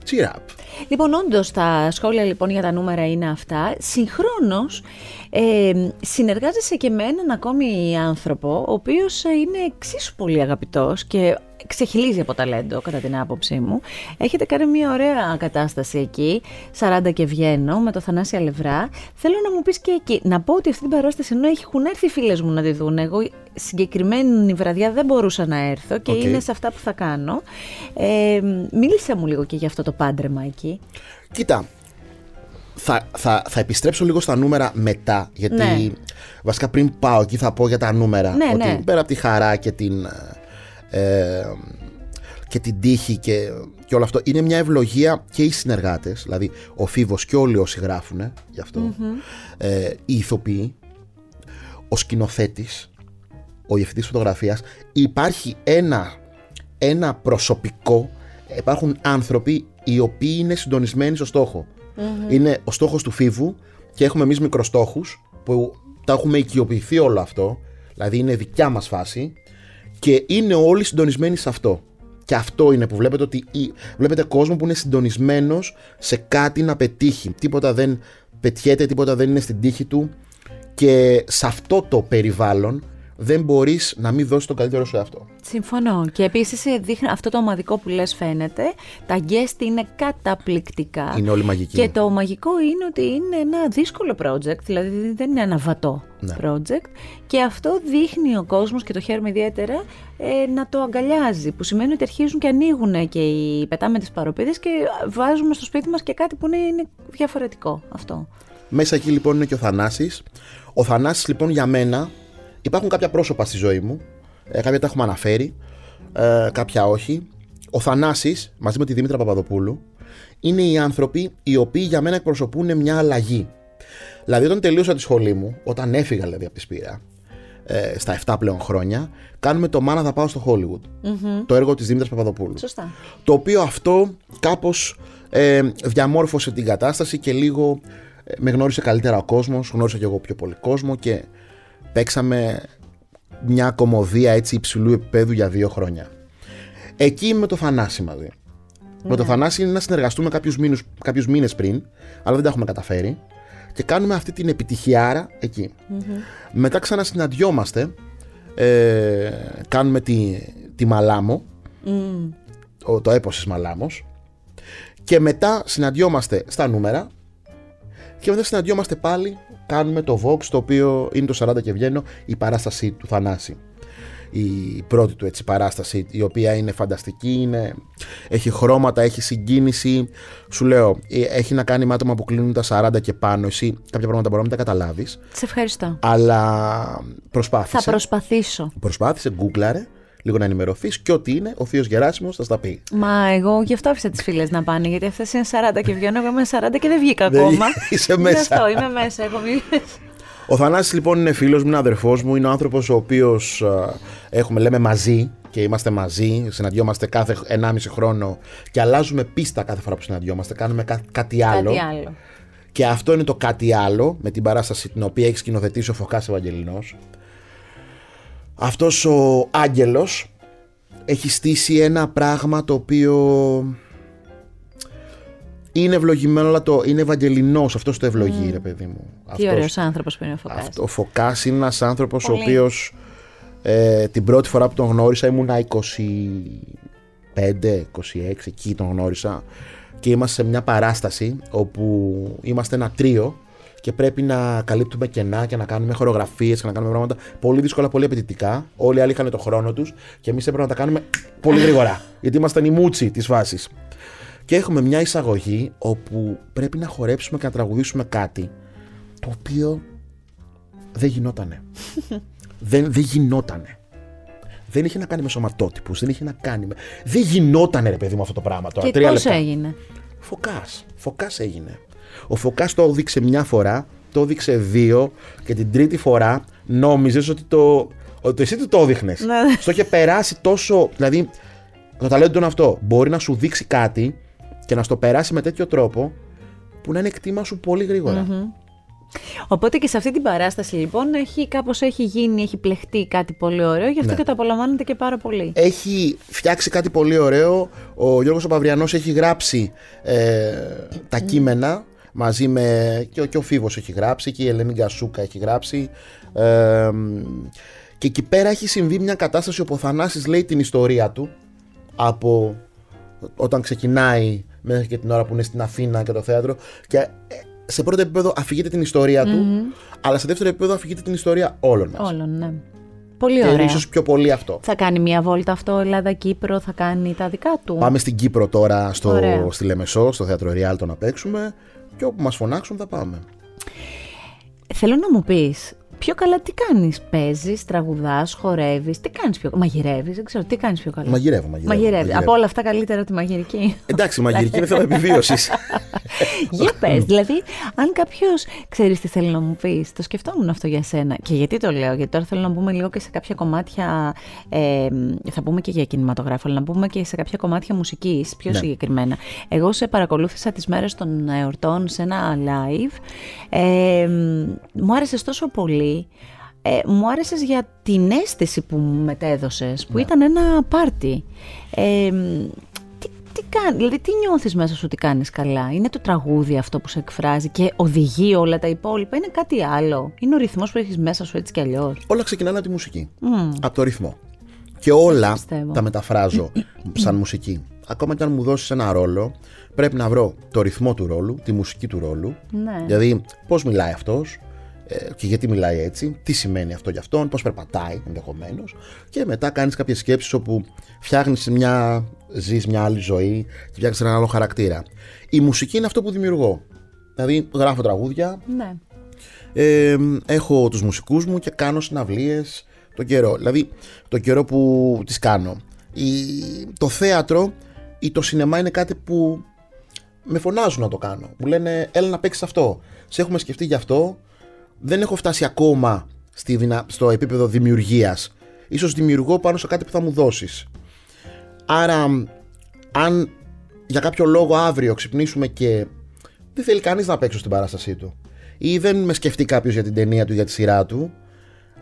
Cheer up. Λοιπόν, όντως τα σχόλια λοιπόν για τα νούμερα είναι αυτά. Συγχρόνως, ε, συνεργάζεσαι και με έναν ακόμη άνθρωπο, ο οποίος είναι εξίσου πολύ αγαπητός και ξεχειλίζει από ταλέντο, κατά την άποψή μου. Έχετε κάνει μια ωραία κατάσταση εκεί, 40 και βγαίνω, με το Θανάση Αλευρά. Θέλω να μου πεις και εκεί. Να πω ότι αυτή την παράσταση, ενώ έχουν έρθει οι φίλες μου να τη δουν, εγώ συγκεκριμένη βραδιά δεν μπορούσα να έρθω και Οκ. είναι σε αυτά που θα κάνω. Ε, μίλησε μου λίγο και για αυτό το πάντρεμα εκεί. Κοίτα, θα, θα, θα επιστρέψω λίγο στα νούμερα μετά, γιατί Ναι. βασικά πριν πάω εκεί θα πω για τα νούμερα. Ναι, ότι ναι. πέρα από τη χαρά και την, ε, και την τύχη και, και όλο αυτό, είναι μια ευλογία και οι συνεργάτες, δηλαδή ο Φίβος και όλοι όσοι γράφουν γι' αυτο ε, οι ηθοποιοί, ο σκηνοθέτης, ο διευθυντής φωτογραφίας, υπάρχει ένα, ένα προσωπικό, υπάρχουν άνθρωποι οι οποίοι είναι συντονισμένοι στο στοχο Είναι ο στόχος του φίβου και έχουμε εμείς μικροστόχους που τα έχουμε οικειοποιηθεί όλο αυτό, δηλαδή είναι δικιά μας φάση και είναι όλοι συντονισμένοι σε αυτό. Και αυτό είναι που βλέπετε ότι η- βλέπετε κόσμο που είναι συντονισμένος σε κάτι να πετύχει. Τίποτα δεν πετιέται, τίποτα δεν είναι στην τύχη του και σε αυτό το περιβάλλον δεν μπορείς να μην δώσεις τον καλύτερο σου εαυτό. Συμφωνώ. Και επίσης αυτό το ομαδικό που λες φαίνεται. Τα guest είναι καταπληκτικά. Είναι όλοι μαγικοί. Και το μαγικό είναι ότι είναι ένα δύσκολο project, δηλαδή δεν είναι ένα βατό ναι. project. Και αυτό δείχνει ο κόσμος και το χαίρομαι ιδιαίτερα ε, να το αγκαλιάζει. Που σημαίνει ότι αρχίζουν και ανοίγουν και οι πετάμε τις παροπίδες και βάζουμε στο σπίτι μας και κάτι που είναι, είναι διαφορετικό αυτό. Μέσα εκεί λοιπόν είναι και ο Θανάσης. Ο Θανάσης λοιπόν για μένα Υπάρχουν κάποια πρόσωπα στη ζωή μου. Ε, κάποια τα έχουμε αναφέρει, ε, κάποια όχι. Ο Θανάσης, μαζί με τη Δήμητρα Παπαδοπούλου, είναι οι άνθρωποι οι οποίοι για μένα εκπροσωπούν μια αλλαγή. Δηλαδή, όταν τελείωσα τη σχολή μου, όταν έφυγα δηλαδή από τη Σπύρα, ε, στα 7 πλέον χρόνια, κάνουμε το Μάνα θα πάω στο Hollywood. Το έργο της Δήμητρας Παπαδοπούλου. Σωστά. Το οποίο αυτό κάπως ε, διαμόρφωσε την κατάσταση και λίγο ε, με γνώρισε καλύτερα ο κόσμος, γνώρισα και εγώ πιο πολύ κόσμο και Παίξαμε μια κομμωδία έτσι υψηλού επίπεδου για δύο χρόνια. Εκεί με το Θανάση μαζί. Με το ναι. Θανάση είναι να συνεργαστούμε κάποιους μήνες, κάποιους μήνες πριν, αλλά δεν τα έχουμε καταφέρει. Και κάνουμε αυτή την επιτυχιάρα εκεί. Μετά ξανασυναντιόμαστε, ε, κάνουμε τη, τη Μαλάμο, mm. το έπος της Μαλάμος, και μετά συναντιόμαστε στα νούμερα και μετά συναντιόμαστε πάλι κάνουμε το Vox το οποίο είναι το 40 και βγαίνω η παράσταση του Θανάση. Η πρώτη του έτσι παράσταση η οποία είναι φανταστική είναι, έχει χρώματα, έχει συγκίνηση. Σου λέω ε, έχει να κάνει με άτομα που κλείνουν τα 40 και πάνω. Εσύ κάποια πράγματα μπορεί να μην τα καταλάβεις Σε ευχαριστώ. αλλά προσπάθησε. Θα προσπαθήσω. Προσπάθησε, γκούγκλαρε λίγο να ενημερωθείς και ό,τι είναι, ο Θείος Γεράσιμος θα στα πει. Μα εγώ γι' αυτό άφησα τις φίλες να πάνε, γιατί αυτές είναι 40 και βγαίνω. Εγώ είμαι 40 και δεν βγήκα ακόμα. (laughs) Είσαι μέσα. αυτό, είμαι μέσα. Έχω Ο Θανάσης λοιπόν είναι φίλος μου, είναι αδερφός μου, είναι ο άνθρωπος ο οποίος έχουμε λέμε μαζί και είμαστε μαζί, συναντιόμαστε κάθε 1,5 χρόνο και αλλάζουμε πίστα κάθε φορά που συναντιόμαστε, κάνουμε κάτι άλλο. Κάτι άλλο. Και αυτό είναι το κάτι άλλο με την παράσταση την οποία έχει σκηνοθετήσει ο Φωκάς Ευαγγελινός αυτός ο άγγελος έχει στήσει ένα πράγμα το οποίο είναι ευλογημένο, αλλά το είναι ευαγγελινός. Αυτός το ευλογεί, mm. ρε παιδί μου. Τι ωραίος άνθρωπος που είναι ο Φωκάς. Ο Φωκάς είναι ένας άνθρωπος ο οποίος ε, την πρώτη φορά που τον γνώρισα ήμουν 25, 26, εκεί τον γνώρισα. Και είμαστε σε μια παράσταση όπου είμαστε ένα τρίο και πρέπει να καλύπτουμε κενά και να κάνουμε χορογραφίες και να κάνουμε πράγματα πολύ δύσκολα, πολύ απαιτητικά. Όλοι οι άλλοι είχαν το χρόνο τους και εμείς έπρεπε να τα κάνουμε πολύ γρήγορα. γιατί ήμασταν οι μούτσι της φάση. Και έχουμε μια εισαγωγή όπου πρέπει να χορέψουμε και να τραγουδήσουμε κάτι το οποίο δεν γινότανε. (laughs) δεν, δεν γινότανε. Δεν είχε να κάνει με σωματότυπους, δεν είχε να κάνει με. Δεν γινότανε, ρε παιδί μου, αυτό το πράγμα τώρα. Και πώς έγινε; Φωκάς. Φωκάς έγινε. Ο Φωκάς το έδειξε μια φορά, το έδειξε δύο και την τρίτη φορά νόμιζες ότι το. Ότι εσύ του το έδειχνες. Ναι. Στο είχε περάσει τόσο. Δηλαδή, το ταλέντο είναι αυτό. Μπορεί να σου δείξει κάτι και να στο περάσει με τέτοιο τρόπο που να είναι εκτίμα σου πολύ Οπότε και σε αυτή την παράσταση λοιπόν έχει, κάπως έχει γίνει, έχει πλεχτεί κάτι πολύ ωραίο, γι' αυτό ναι. και το απολαμβάνετε και πάρα πολύ. Έχει φτιάξει κάτι πολύ ωραίο, ο Γιώργος Παυριανός έχει γράψει ε, τα κείμενα μαζί με. και ο, και ο Φίβος έχει γράψει και η Ελένη Γκασούκα έχει γράψει. Ε, και εκεί πέρα έχει συμβεί μια κατάσταση όπου ο Θανάσης λέει την ιστορία του από όταν ξεκινάει μέχρι και την ώρα που είναι στην Αθήνα και το θέατρο και ε, σε πρώτο επίπεδο αφηγείται την ιστορία του, αλλά σε δεύτερο επίπεδο αφηγείται την ιστορία όλων μας. Όλων, ναι. Πολύ ωραία. Και ίσως πιο πολύ αυτό. Θα κάνει μια βόλτα αυτό Ελλάδα-Κύπρο, θα κάνει τα δικά του. Πάμε στην Κύπρο τώρα, στο, στη Λεμεσό, στο θέατρο Ριάλτο να παίξουμε και όπου μας φωνάξουν θα πάμε. Θέλω να μου πεις, πιο καλά τι κάνεις, παίζεις, τραγουδάς, χορεύεις, τι κάνεις πιο καλά. Μαγειρεύεις, δεν ξέρω, τι κάνεις πιο καλά; Μαγειρεύω, μαγειρεύω. μαγειρεύεις. Από όλα αυτά καλύτερα τη μαγειρική. Εντάξει, η (laughs) μαγειρική είναι θέμα επιβίωσης. (laughs) για πες, δηλαδή, αν κάποιος ξέρεις τι θέλει να μου πεις, το σκεφτόμουν αυτό για σένα. Και γιατί το λέω, Γιατί τώρα θέλω να μπούμε λίγο και σε κάποια κομμάτια. Ε, θα πούμε και για κινηματογράφο, αλλά να μπούμε και σε κάποια κομμάτια μουσικής πιο ναι. συγκεκριμένα. Εγώ σε παρακολούθησα τις μέρες των εορτών σε ένα live. Ε, μου άρεσε τόσο πολύ ε, μου άρεσες για την αίσθηση που μου μετέδωσες, που ναι. ήταν ένα πάρτι. Ε, τι, τι κάνει, δηλαδή τι νιώθεις μέσα σου ότι κάνεις καλά; Είναι το τραγούδι αυτό που σε εκφράζει και οδηγεί όλα τα υπόλοιπα; Είναι κάτι άλλο; Είναι ο ρυθμός που έχεις μέσα σου έτσι κι αλλιώς; Όλα ξεκινάνε από τη μουσική. Από το ρυθμό. Και όλα Πιστεύω. τα μεταφράζω σαν μουσική. Ακόμα και αν μου δώσεις ένα ρόλο, πρέπει να βρω το ρυθμό του ρόλου, τη μουσική του ρόλου. Ναι. Δηλαδή, πώς μιλάει αυτός ε, και γιατί μιλάει έτσι, τι σημαίνει αυτό για αυτόν, πώς περπατάει ενδεχομένως. Και μετά κάνεις κάποιες σκέψεις όπου φτιάχνεις μια, ζεις μια άλλη ζωή και φτιάχνεις έναν άλλο χαρακτήρα. Η μουσική είναι αυτό που δημιουργώ. Δηλαδή, γράφω τραγούδια, Ναι. ε, έχω τους μουσικούς μου και κάνω συναυλίες τον καιρό. Δηλαδή, τον καιρό που τις κάνω. Η, το θέατρο ή το σινεμά είναι κάτι που με φωνάζουν να το κάνω. Μου λένε, έλα να παίξεις αυτό. Σε έχουμε σκεφτεί γι' αυτό. Δεν έχω φτάσει ακόμα στη δυνα... στο επίπεδο δημιουργίας. Ίσως δημιουργώ πάνω σε κάτι που θα μου δώσεις. Άρα, αν για κάποιο λόγο αύριο ξυπνήσουμε και δεν θέλει κανείς να παίξω στην παράστασή του ή δεν με σκεφτεί κάποιος για την ταινία του ή για τη σειρά του,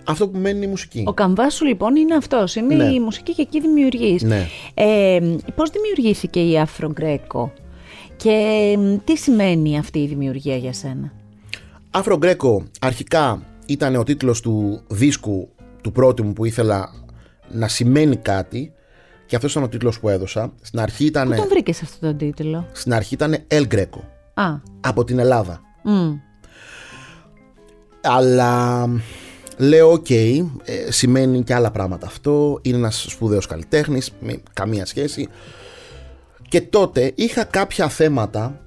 αυτό που μένει είναι η μουσική. Ο καμβάς σου λοιπόν είναι αυτός, είναι Ναι. η μουσική και εκεί δημιουργείς. Ναι. Ε, πώς δημιουργήθηκε η Αφρογκρέκο και μ, τι σημαίνει αυτή η δημιουργία για σένα; Afro Greco αρχικά ήταν ο τίτλος του δίσκου του πρώτου μου που ήθελα να σημαίνει κάτι και αυτός ήταν ο τίτλος που έδωσα. Στην αρχή ήταν, Πού τον βρήκες αυτό τον τίτλο; στην αρχή ήταν El Greco Α, από την Ελλάδα. μ, Αλλά λέω οκ, ε, σημαίνει και άλλα πράγματα αυτό, είναι ένας σπουδαίος καλλιτέχνης, με καμία σχέση. Και τότε είχα κάποια θέματα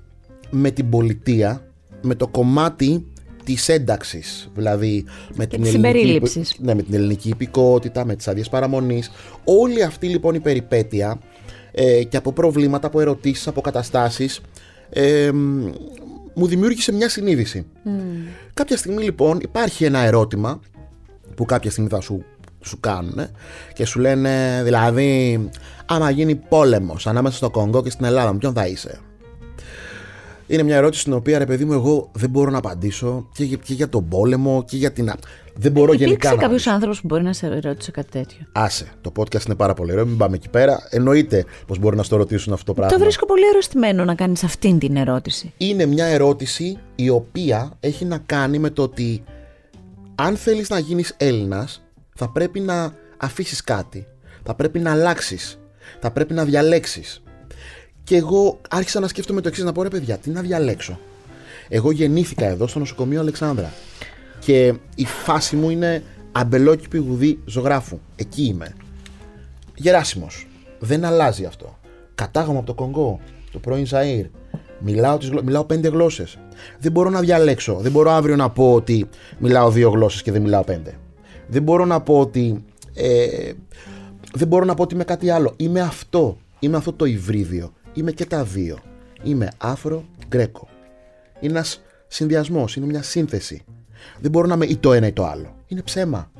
με την πολιτεία, με το κομμάτι της ένταξης, δηλαδή με την, της ελληνική, συμπερίληψης. ναι, με την ελληνική υπηκότητα, με τις άδειες παραμονής. Όλη αυτή λοιπόν η περιπέτεια ε, και από προβλήματα, από ερωτήσεις, από καταστάσεις ε, μ, μου δημιούργησε μια συνείδηση. Κάποια στιγμή λοιπόν υπάρχει ένα ερώτημα που κάποια στιγμή θα σου, σου κάνουν και σου λένε δηλαδή άμα γίνει πόλεμος ανάμεσα στο Κονγκό και στην Ελλάδα με ποιον θα είσαι; Είναι μια ερώτηση στην οποία ρε παιδί μου εγώ δεν μπορώ να απαντήσω και, για- και για τον πόλεμο και για την... α- Δεν μπορώ γενικά Υπήρξε να κάποιος απαντήσω. άνθρωπος που μπορεί να σε ρώτησε κάτι τέτοιο; Άσε, το podcast είναι πάρα πολύ ωραίο, μην πάμε εκεί πέρα. Εννοείται πως μπορεί να στο ρωτήσουν αυτό το πράγμα. Το βρίσκω πολύ αρρωστημένο να κάνεις αυτήν την ερώτηση. είναι μια ερώτηση η οποία έχει να κάνει με το ότι αν θέλεις να γίνεις Έλληνας θα πρέπει να αφήσεις κάτι, θα πρέπει να αλλάξεις, θα πρέπει να διαλέξεις. Και εγώ άρχισα να σκέφτομαι το εξής να πω ρε παιδιά, τι να διαλέξω. Εγώ γεννήθηκα εδώ στο νοσοκομείο Αλεξάνδρα και η φάση μου είναι αμπελόκηπη γουδί ζωγράφου. Εκεί είμαι. Γεράσιμος. Δεν αλλάζει αυτό. Κατάγομαι από το Κονγκό, το πρώην Ζαΐρ. Μιλάω, τις, γλω- μιλάω πέντε γλώσσες. Δεν μπορώ να διαλέξω. Δεν μπορώ αύριο να πω ότι μιλάω δύο γλώσσες και δεν μιλάω πέντε. Δεν μπορώ να πω ότι... Ε, δεν μπορώ να πω ότι είμαι κάτι άλλο. Είμαι αυτό. Είμαι αυτό το υβρίδιο. Είμαι και τα δύο. Είμαι άφρο γκρέκο. Είναι ένας συνδυασμός. Είναι μια σύνθεση. Δεν μπορώ να είμαι ή το ένα ή το άλλο. Είναι ψέμα.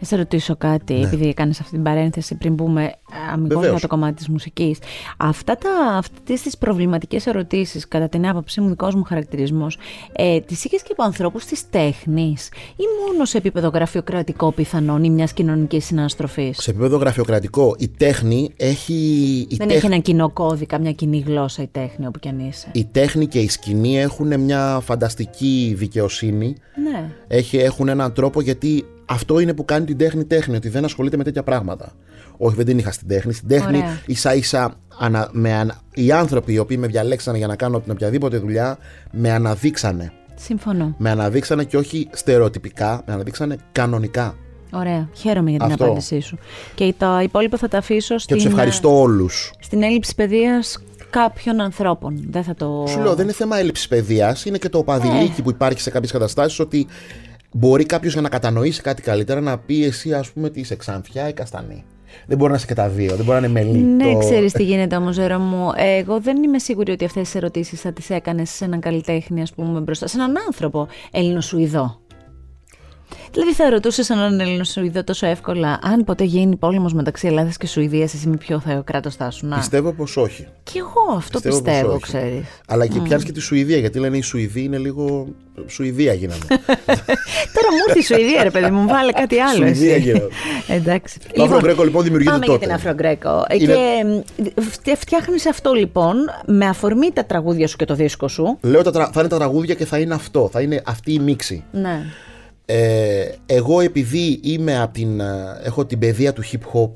Να σε ρωτήσω κάτι, επειδή έκανες αυτή την παρένθεση πριν μπούμε αμυγός Βεβαίως. για το κομμάτι της μουσικής. Αυτά τα, αυτές τις προβληματικές ερωτήσεις, κατά την άποψή μου, δικός μου χαρακτηρισμός, ε, τις είχες και από ανθρώπους της τέχνης ή μόνο σε επίπεδο γραφειοκρατικό πιθανόν ή μιας κοινωνικής συναναστροφής; Σε επίπεδο γραφειοκρατικό, η τέχνη έχει. Η, Δεν τέχνη, έχει ένα κοινό κώδικα, μια κοινή γλώσσα η τέχνη όπου κι αν είσαι. η τέχνη και η σκηνή έχουν μια φανταστική δικαιοσύνη. Ναι. Έχει, έχουν έναν τρόπο γιατί αυτό είναι που κάνει την τέχνη τέχνη, ότι δεν ασχολείται με τέτοια πράγματα. Όχι, δεν την είχα στην τέχνη. Στην τέχνη, Ωραία. ίσα ίσα ανα, με, ανα- οι άνθρωποι οι οποίοι με διαλέξανε για να κάνω την οποιαδήποτε δουλειά, με αναδείξανε. Συμφωνώ. Με αναδείξανε και όχι στερεοτυπικά, με αναδείξανε κανονικά. Ωραία. Χαίρομαι για την Αυτό. απάντησή σου. Και τα υπόλοιπα θα τα αφήσω Και στην, του ευχαριστώ όλους. στην έλλειψη παιδείας κάποιων ανθρώπων. Δεν θα το... Σου λέω, δεν είναι θέμα έλλειψης παιδείας, είναι και το Ε. παδιλίκι που υπάρχει σε κάποιες καταστάσεις ότι μπορεί κάποιος για να κατανοήσει κάτι καλύτερα να πει εσύ, ας πούμε, ότι είσαι ξανθιά ή καστανή. Δεν μπορεί να είσαι και τα δύο, δεν μπορεί να είναι μελίτο. Ναι, ξέρεις τι γίνεται όμως, Ζέρο μου. Ε, Εγώ δεν είμαι σίγουρη ότι αυτές τις ερωτήσεις θα τις έκανες σε έναν καλλιτέχνη, ας πούμε, μπροστά σε έναν άνθρωπο Έλληνο Σουηδό. Δηλαδή θα ρωτούσες έναν Έλληνα Σουηδό τόσο εύκολα, αν ποτέ γίνει πόλεμος μεταξύ Ελλάδας και Σουηδίας, εσύ με ποιο θα κράτος θα σου να. Πιστεύω πως όχι. Και εγώ αυτό πιστεύω, πιστεύω ξέρεις. Αλλά και mm. πιάνεις και τη Σουηδία, γιατί λένε οι Σουηδοί είναι λίγο. Σουηδία γίνανε. (laughs) Τώρα μου ήρθε η Σουηδία, ρε παιδί μου, βάλε κάτι άλλο. Σουηδία γίνανε. (laughs) Εντάξει. Το λοιπόν, Αφρογκρέκο λοιπόν δημιουργείται πάμε τότε. για την Αφρογκρέκο. Είναι... Και φτιάχνεις αυτό λοιπόν με αφορμή τα τραγούδια σου και το δίσκο σου. Λέω θα είναι τα τραγούδια και θα είναι αυτό. Θα είναι αυτή η μίξη. Ναι. Ε, εγώ επειδή είμαι από την, ε, έχω την παιδεία του hip hop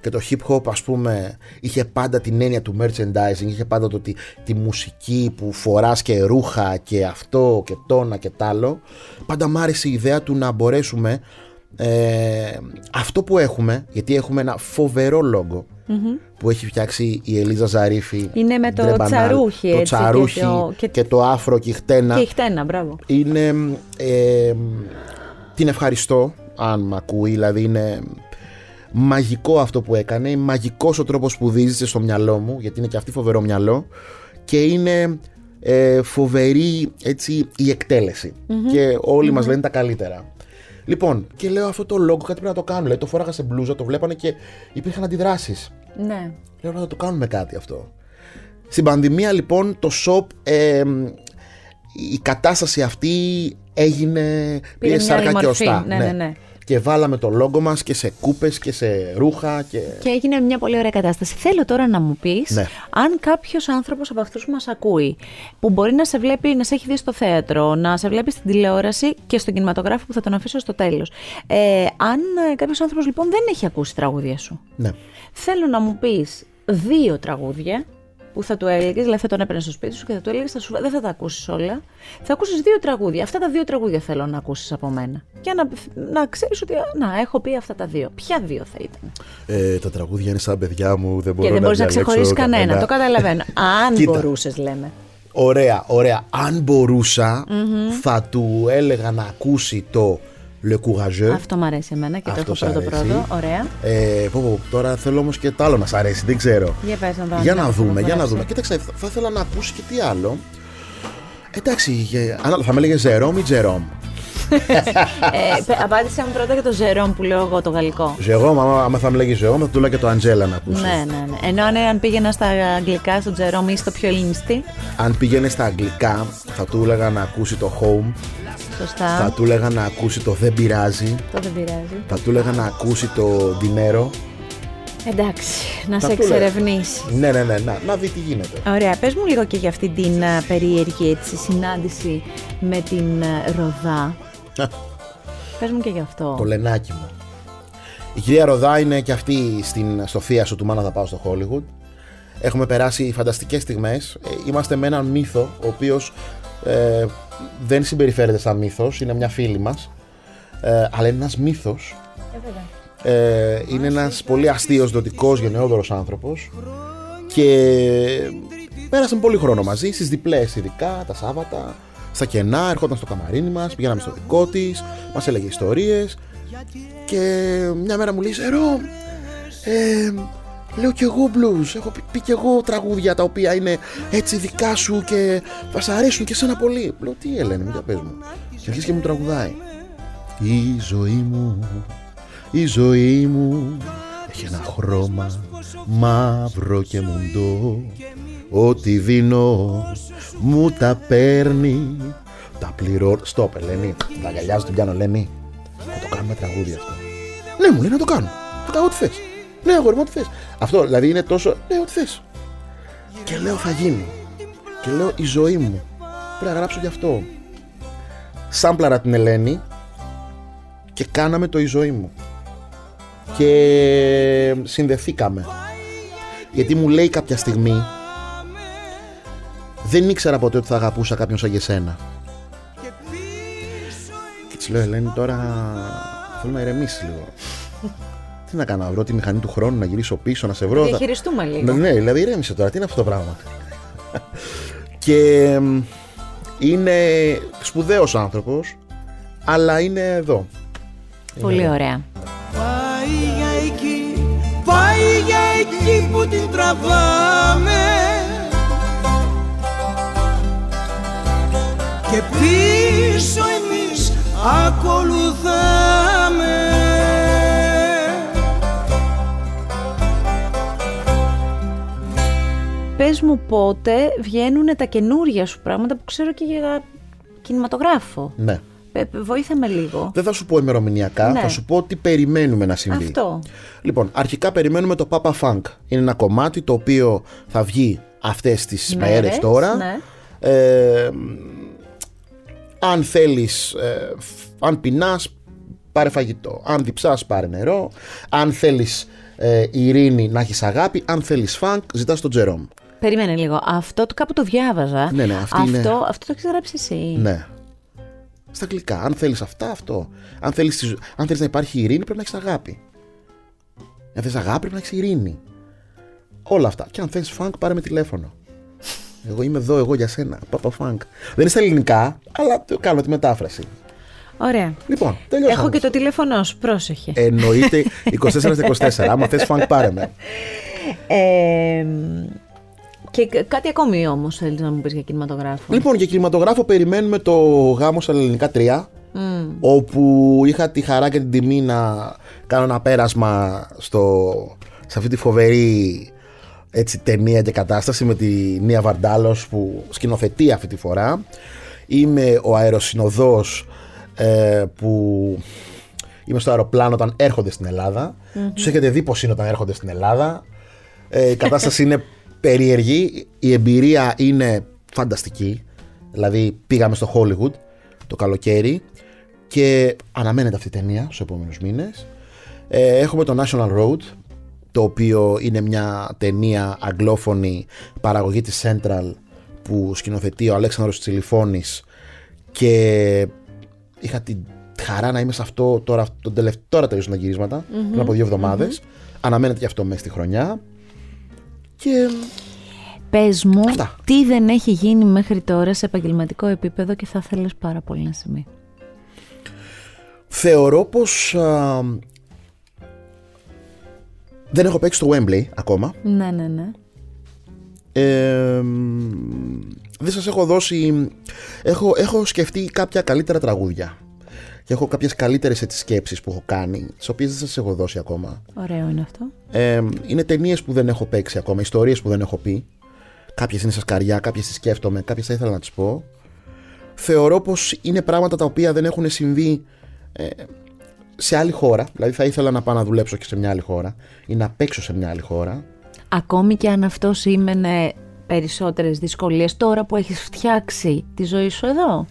και το hip hop ας πούμε είχε πάντα την έννοια του merchandising, είχε πάντα το, τη, τη μουσική που φοράς και ρούχα και αυτό και τόνα και τ' άλλο. Πάντα μ' άρεσε η ιδέα του να μπορέσουμε ε, αυτό που έχουμε, γιατί έχουμε ένα φοβερό λόγο που έχει φτιάξει η Ελίζα Ζαρίφη. Είναι με το τσαρούχι, το τσαρούχι και το, και, το άφρο και η χτένα. Και η χτένα, μπράβο. Είναι, ε, την ευχαριστώ αν με ακούει, δηλαδή είναι μαγικό αυτό που έκανε, μαγικός ο τρόπος που δίζησε στο μυαλό μου, γιατί είναι και αυτή φοβερό μυαλό και είναι ε, φοβερή έτσι, η εκτελεση και ολοι μας λένε τα καλύτερα. Λοιπόν, και λέω αυτό το λόγο κάτι πρέπει να το κάνω. Λέει, το φόραγα σε μπλούζα, το βλέπανε και υπήρχαν αντιδράσεις. Ναι. Λέω να το κάνουμε κάτι αυτό. Στην πανδημία λοιπόν το shop, ε, η κατάσταση αυτή έγινε, πήρε σάρκα και οστά. Ναι, ναι, ναι και βάλαμε το λόγο μας και σε κούπες και σε ρούχα και... Και έγινε μια πολύ ωραία κατάσταση. Θέλω τώρα να μου πεις ναι. αν κάποιος άνθρωπος από αυτούς που μας ακούει που μπορεί να σε βλέπει, να σε έχει δει στο θέατρο, να σε βλέπει στην τηλεόραση και στον κινηματογράφο που θα τον αφήσω στο τέλος. Ε, αν ε, κάποιος άνθρωπος λοιπόν δεν έχει ακούσει τραγούδια σου. Ναι. Θέλω να μου πεις δύο τραγούδια που θα του έλεγες, δηλαδή θα τον έπαιρνες στο σπίτι σου και θα του έλεγες: Δεν θα τα ακούσεις όλα. Θα ακούσεις δύο τραγούδια. Αυτά τα δύο τραγούδια θέλω να ακούσεις από μένα. Για να, να ξέρεις ότι να, έχω πει αυτά τα δύο. Ποια δύο θα ήταν; Ε, τα τραγούδια είναι σαν παιδιά μου, δεν μπορώ και δεν μπορείς να ξεχωρίσει κανένα. Το καταλαβαίνω. (laughs) Αν μπορούσες, λέμε. Ωραία, ωραία. Αν μπορουσα θα του έλεγα να ακούσει το Le Courageux. Αυτό μου αρέσει εμένα και Αυτό το έχω πρώτο πρώτο. Ωραία. Ε, πω, πω, τώρα θέλω όμως και το άλλο να σ' αρέσει, δεν ξέρω. Για, πες, να για να δούμε, για να δούμε. Κοίταξε, θα, θα ήθελα να ακούσει και τι άλλο. Εντάξει, θα με έλεγες Ζερόμ ή Τζερόμ. (laughs) ε, απάντησε μου πρώτα για το Ζερόμ που λέω εγώ το γαλλικό. Ζερόμ, άμα θα μου λέγει Ζερόμ, θα του λέω και το Αντζέλα να ακούσεις. Ναι, ναι, ναι. Ενώ ναι, αν πήγαινα στα αγγλικά, στο Τζερόμ ή στο πιο ελληνιστή. Αν πήγαινε στα αγγλικά, θα του έλεγα να ακούσει το Home Σωστά. Θα του έλεγα να ακούσει το Δεν πειράζει. Το Δεν πειράζει. Θα του έλεγα να ακούσει το Dinero. Εντάξει, να σε εξερευνήσει. Ναι, ναι, ναι, να, να δει τι γίνεται. Ωραία, πες μου λίγο και για αυτή την uh, περίεργη έτσι, συνάντηση με την uh, Ροδά. (laughs) πες μου και γι' αυτό. Το λενάκι μου. Η κυρία Ροδά είναι και αυτή στην, στο θίασο του Μάνα θα πάω στο Hollywood. Έχουμε περάσει φανταστικές στιγμές. Ε, είμαστε με έναν μύθο ο οποίος ε, δεν συμπεριφέρεται σαν μύθος, είναι μια φίλη μας, ε, αλλά είναι ένας μύθος. Ε, ε είναι ένας πολύ αστείος, δοτικός, γενναιόδωρος άνθρωπος. Και πέρασαν πολύ χρόνο μαζί, στις διπλές ειδικά, τα Σάββατα, στα κενά, ερχόταν στο καμαρίνι μας, πηγαίναμε στο δικό της, μας έλεγε ιστορίες. Και μια μέρα μου λέει «Ζερό, ε, Λέω κι εγώ blues, έχω πει, πει κι εγώ τραγούδια τα οποία είναι έτσι δικά σου και θα σ' αρέσουν και σένα πολύ. Λέω τι Ελένη μου, για πες μου. Και αρχίζει και μου τραγουδάει. Η ζωή μου, η ζωή μου έχει ένα χρώμα μαύρο και μουντό. Ό,τι δίνω μου τα παίρνει. Τα πληρώ... Στοπ Ελένη, τα αγκαλιάζω την πιάνω Ελένη Θα το κάνουμε τραγούδι αυτό. Ναι μου λέει να το κάνω, θα κάνω ό,τι θες ναι, αγόρι μου, ό,τι θες. Αυτό δηλαδή είναι τόσο. Ναι, ό,τι θες. Και λέω θα γίνει. Και λέω η ζωή μου. Πρέπει να γράψω γι' αυτό. Σάμπλαρα την Ελένη και κάναμε το η ζωή μου. Και συνδεθήκαμε. Γιατί μου λέει κάποια στιγμή δεν ήξερα ποτέ ότι θα αγαπούσα κάποιον σαν και σένα. Και της λέω Ελένη τώρα θέλω να ηρεμήσεις λίγο. Τι να κάνω, να βρω τη μηχανή του χρόνου, να γυρίσω πίσω, να σε βρω. Να διαχειριστούμε λίγο. Ναι, ναι, δηλαδή ηρέμησε τώρα, τι είναι αυτό το πράγμα; (laughs) και είναι σπουδαίος άνθρωπος, αλλά είναι εδώ. Πολύ ωραία. Πάει για εκεί, πάει για εκεί που την τραβάμε Και πίσω εμείς ακολουθάμε Πες μου πότε βγαίνουν τα καινούργια σου πράγματα που ξέρω και για κινηματογράφο. Ναι. Ε, Βοήθα με λίγο. Δεν θα σου πω ημερομηνιακά, Ναι. θα σου πω τι περιμένουμε να συμβεί. Αυτό. Λοιπόν, αρχικά περιμένουμε το Papa Funk. Είναι ένα κομμάτι το οποίο θα βγει αυτές τις Μέρες, μέρες τώρα. ναι. Ε, αν θέλεις, ε, φ- αν πεινάς, πάρε φαγητό. Αν διψάς, πάρε νερό. Αν θέλεις ε, ειρήνη, να έχεις αγάπη. Αν θέλεις funk, ζητάς τον Τζερόμ. Περίμενε λίγο. Αυτό το κάπου το διάβαζα. Ναι, ναι, αυτή αυτό, είναι- αυτό το έχεις γράψει εσύ. Ναι. Στα αγγλικά. Αν θέλεις αυτά, αυτό. Αν θέλεις, τη ζω- αν θέλεις να υπάρχει ειρήνη, πρέπει να έχεις αγάπη. Αν θες αγάπη, πρέπει να έχεις ειρήνη. Όλα αυτά. Και αν θες funk, πάρε με τηλέφωνο. Εγώ είμαι εδώ, εγώ για σένα. Παπα funk. Δεν είναι στα ελληνικά, αλλά το κάνω τη μετάφραση. Ωραία. Λοιπόν, τελειώσαμε. Έχω και το τηλέφωνό σου. Πρόσεχε. Εννοείται (laughs) 24-24. Άμα θες funk, πάρε με. Ε, και κα- κάτι ακόμη όμως θέλεις να μου πεις για κινηματογράφο. Λοιπόν, για κινηματογράφο περιμένουμε το γάμο στα ελληνικά 3. Μμ. όπου είχα τη χαρά και την τιμή να κάνω ένα πέρασμα στο, σε αυτή τη φοβερή έτσι, ταινία και κατάσταση με τη Νία Βαρντάλος που σκηνοθετεί αυτή τη φορά. Είμαι ο αεροσυνοδός ε, που είμαι στο αεροπλάνο όταν έρχονται στην Ελλάδα. Τους έχετε δει πως είναι όταν έρχονται στην Ελλάδα. Ε, η κατάσταση είναι (laughs) περίεργη. Η εμπειρία είναι φανταστική. Δηλαδή πήγαμε στο Hollywood το καλοκαίρι και αναμένεται αυτή η ταινία στους επόμενους μήνες. Ε, έχουμε το National Road το οποίο είναι μια ταινία αγγλόφωνη παραγωγή της Central που σκηνοθετεί ο Αλέξανδρος Τσιλιφώνης και είχα την χαρά να είμαι σε αυτό τώρα, τον τελευταίο, τώρα τελείωσαν τα γυρίσματα πριν από δύο εβδομάδες. Αναμένεται και αυτό μέσα στη χρονιά και Πες μου, Αυτά. τι δεν έχει γίνει μέχρι τώρα σε επαγγελματικό επίπεδο και θα θέλεις πάρα πολύ να συμβεί; Θεωρώ πως α, δεν έχω παίξει στο Wembley ακόμα. Ναι, ναι, ναι. Ε, μ, δεν σας έχω δώσει... Έχω, έχω σκεφτεί κάποια καλύτερα τραγούδια. Και έχω κάποιες καλύτερες έτσι, σκέψεις που έχω κάνει, τις οποίες δεν σας έχω δώσει ακόμα. Ωραίο είναι αυτό. Ε, είναι ταινίες που δεν έχω παίξει ακόμα, ιστορίες που δεν έχω πει. Κάποιες είναι στα σκαριά, κάποιες τις σκέφτομαι, κάποιες θα ήθελα να τις πω. Θεωρώ πως είναι πράγματα τα οποία δεν έχουν συμβεί ε, σε άλλη χώρα. Δηλαδή θα ήθελα να πάω να δουλέψω και σε μια άλλη χώρα ή να παίξω σε μια άλλη χώρα. Ακόμη και αν αυτό σήμαινε περισσότερες δυσκολίες τώρα που έχεις φτιάξει τη ζωή σου εδώ.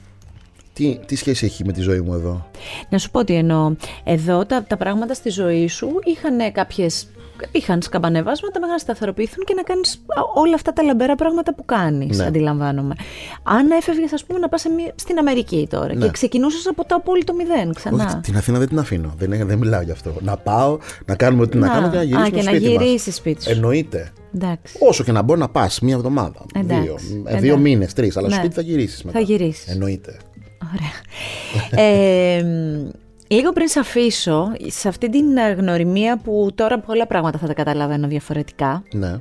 Τι, τι σχέση έχει με τη ζωή μου εδώ; Να σου πω τι εννοώ. Εδώ τα, τα πράγματα στη ζωή σου είχαν κάποιες... Είχαν σκαμπανεβάσματα μέχρι να σταθεροποιηθούν και να κάνεις α, όλα αυτά τα λαμπερά πράγματα που κάνεις, Ναι. αντιλαμβάνομαι. Αν έφευγες, ας πούμε, να πας σε μια- στην Αμερική τώρα Ναι. και ξεκινούσες από το απόλυτο μηδέν ξανά. Όχι, την Αθήνα δεν την αφήνω. Δεν, είναι- δεν μιλάω γι' αυτό. Να πάω, να κάνουμε ό,τι να, Να. κάνω και να Α, γυρίσουμε και να σπίτι μας. γυρίσεις σπίτι σου. Εννοείται. Εντάξει. Όσο και να μπορεί να πας μία εβδομάδα, Εντάξει, δύο, ε, εντάξει. δύο μήνες, τρεις, αλλά Ναι. σπίτι θα γυρίσεις μετά. Θα γυρίσεις. Εννοείται. Ωραία. ε, μ, λίγο πριν σε αφήσω, σε αυτή την ε, γνωριμία που τώρα πολλά πράγματα θα τα καταλαβαίνω διαφορετικά, Ναι.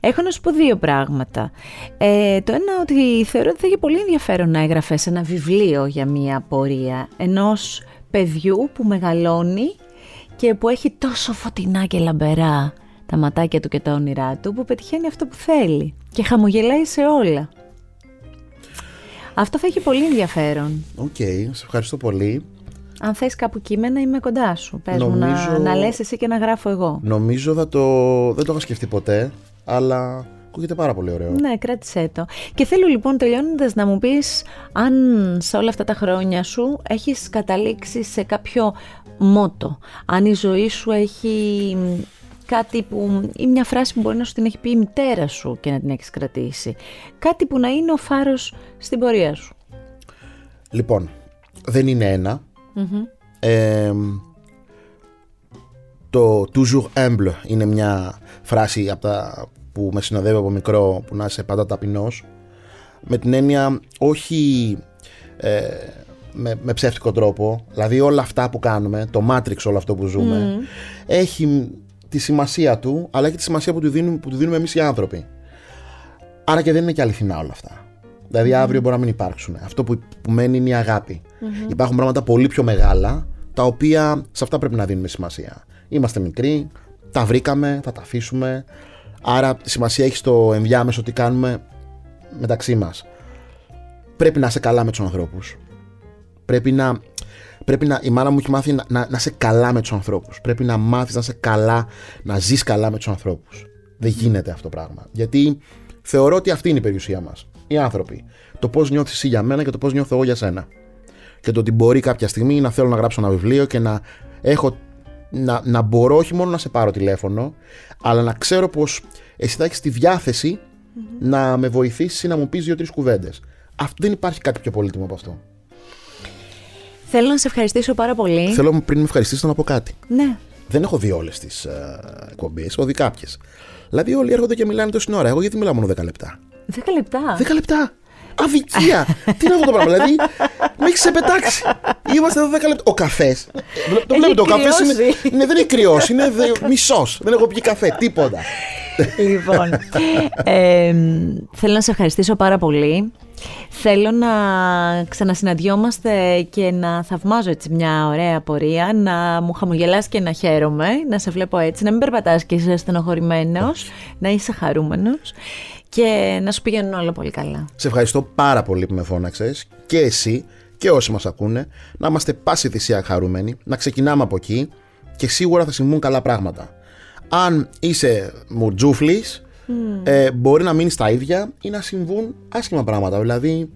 έχω να σου πω δύο πράγματα. Ε, το ένα ότι θεωρώ ότι θα είχε πολύ ενδιαφέρον να έγραφες ένα βιβλίο για μια πορεία ενός παιδιού που μεγαλώνει και που έχει τόσο φωτεινά και λαμπερά τα ματάκια του και τα όνειρά του που πετυχαίνει αυτό που θέλει και χαμογελάει σε όλα. Αυτό θα έχει πολύ ενδιαφέρον. Οκ, σε ευχαριστώ πολύ. Αν θες κάπου κείμενα είμαι κοντά σου. Πες μου Νομίζω- να, να λες εσύ και να γράφω εγώ. Νομίζω θα το... δεν το είχα σκεφτεί ποτέ, αλλά ακούγεται πάρα πολύ ωραίο. Ναι, κράτησέ το. Και θέλω λοιπόν τελειώνοντας να μου πεις αν σε όλα αυτά τα χρόνια σου έχεις καταλήξει σε κάποιο μότο. Αν η ζωή σου έχει μ, κάτι που ή μια φράση που μπορεί να σου την έχει πει η μητέρα σου και να την έχεις κρατήσει. Κάτι που να είναι ο φάρος στην πορεία σου. Λοιπόν, δεν είναι ένα. Ε, το toujours humble είναι μια φράση από τα που με συνοδεύει από μικρό που να είσαι πάντα ταπεινός με την έννοια όχι ε, με, με ψεύτικο τρόπο δηλαδή όλα αυτά που κάνουμε το Matrix όλο αυτό που ζούμε έχει τη σημασία του αλλά έχει τη σημασία που του δίνουμε, που του δίνουμε εμείς οι άνθρωποι άρα και δεν είναι και αληθινά όλα αυτά Δηλαδή, αύριο μπορεί να μην υπάρξουν. Αυτό που, που μένει είναι η αγαπη Υπάρχουν πράγματα πολύ πιο μεγάλα, τα οποία σε αυτά πρέπει να δίνουμε σημασία. Είμαστε μικροί, τα βρήκαμε, θα τα αφήσουμε. Άρα, σημασία έχει στο ενδιάμεσο τι κάνουμε μεταξύ μας. Πρέπει να είσαι καλά με τους ανθρώπους. Πρέπει να. Πρέπει να, η μάνα μου έχει μάθει να, να, να είσαι καλά με τους ανθρώπους. Πρέπει να μάθεις να είσαι καλά, να ζεις καλά με τους ανθρώπους. Δεν γίνεται αυτό το πράγμα. Γιατί θεωρώ ότι αυτή είναι η περιουσία μας. Οι άνθρωποι. Το πώς νιώθεις εσύ για μένα και το πώς νιώθω εγώ για σένα. Και το ότι μπορεί κάποια στιγμή να θέλω να γράψω ένα βιβλίο και να έχω. Να, να μπορώ όχι μόνο να σε πάρω τηλέφωνο, αλλά να ξέρω πως εσύ θα έχεις τη διαθεση να με βοηθήσεις ή να μου πεις δύο-τρεις κουβέντες. Δεν υπάρχει κάτι πιο πολύτιμο από αυτό. Θέλω να σε ευχαριστήσω πάρα πολύ. Θέλω πριν με ευχαριστήσω να πω κάτι. Ναι. Δεν έχω δει όλες τις uh, εκπομπές, έχω δει κάποιες. Δηλαδή όλοι έρχονται και μιλάνε τόση ώρα. Εγώ γιατί μιλάω μόνο 10 λεπτά; 10 λεπτά. 10 λεπτά. Αδικία! Τι είναι αυτό το πράγμα, δηλαδή; Με έχεις ξεπετάξει. Είμαστε εδώ 10 λεπτά. Ο καφές. Το βλέπετε, ο καφές είναι, είναι, δεν είναι κρυό, είναι μισός. Δεν έχω πιει καφέ, τίποτα. Λοιπόν, ε, θέλω να σε ευχαριστήσω πάρα πολύ. Θέλω να ξανασυναντιόμαστε και να θαυμάζω έτσι μια ωραία πορεία, να μου χαμογελάς και να χαίρομαι, να σε βλέπω έτσι, να μην περπατάς και είσαι στενοχωρημένος, να είσαι χαρούμενος και να σου πηγαίνουν όλα πολύ καλά. Σε ευχαριστώ πάρα πολύ που με φώναξες και εσύ και όσοι μας ακούνε, να είμαστε πάση θυσία χαρούμενοι, να ξεκινάμε από εκεί και σίγουρα θα συμβούν καλά πράγματα. Αν είσαι μουρτζούφλης, ε, μπορεί να μείνει στα ίδια ή να συμβούν άσχημα πράγματα. Δηλαδή,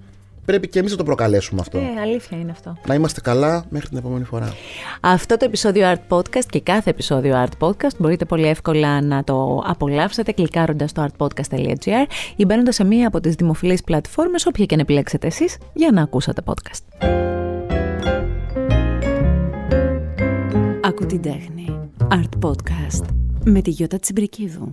πρέπει και εμείς να το προκαλέσουμε αυτό. Ε, αλήθεια είναι αυτό. Να είμαστε καλά μέχρι την επόμενη φορά. Αυτό το επεισόδιο Art Podcast και κάθε επεισόδιο Art Podcast μπορείτε πολύ εύκολα να το απολαύσετε κλικάροντας στο artpodcast.gr ή μπαίνοντας σε μία από τις δημοφιλείς πλατφόρμες, όποια και να επιλέξετε εσείς, για να ακούσετε podcast. Ακού την τέχνη. Art Podcast με τη Γιώτα Τσιμπρικίδου.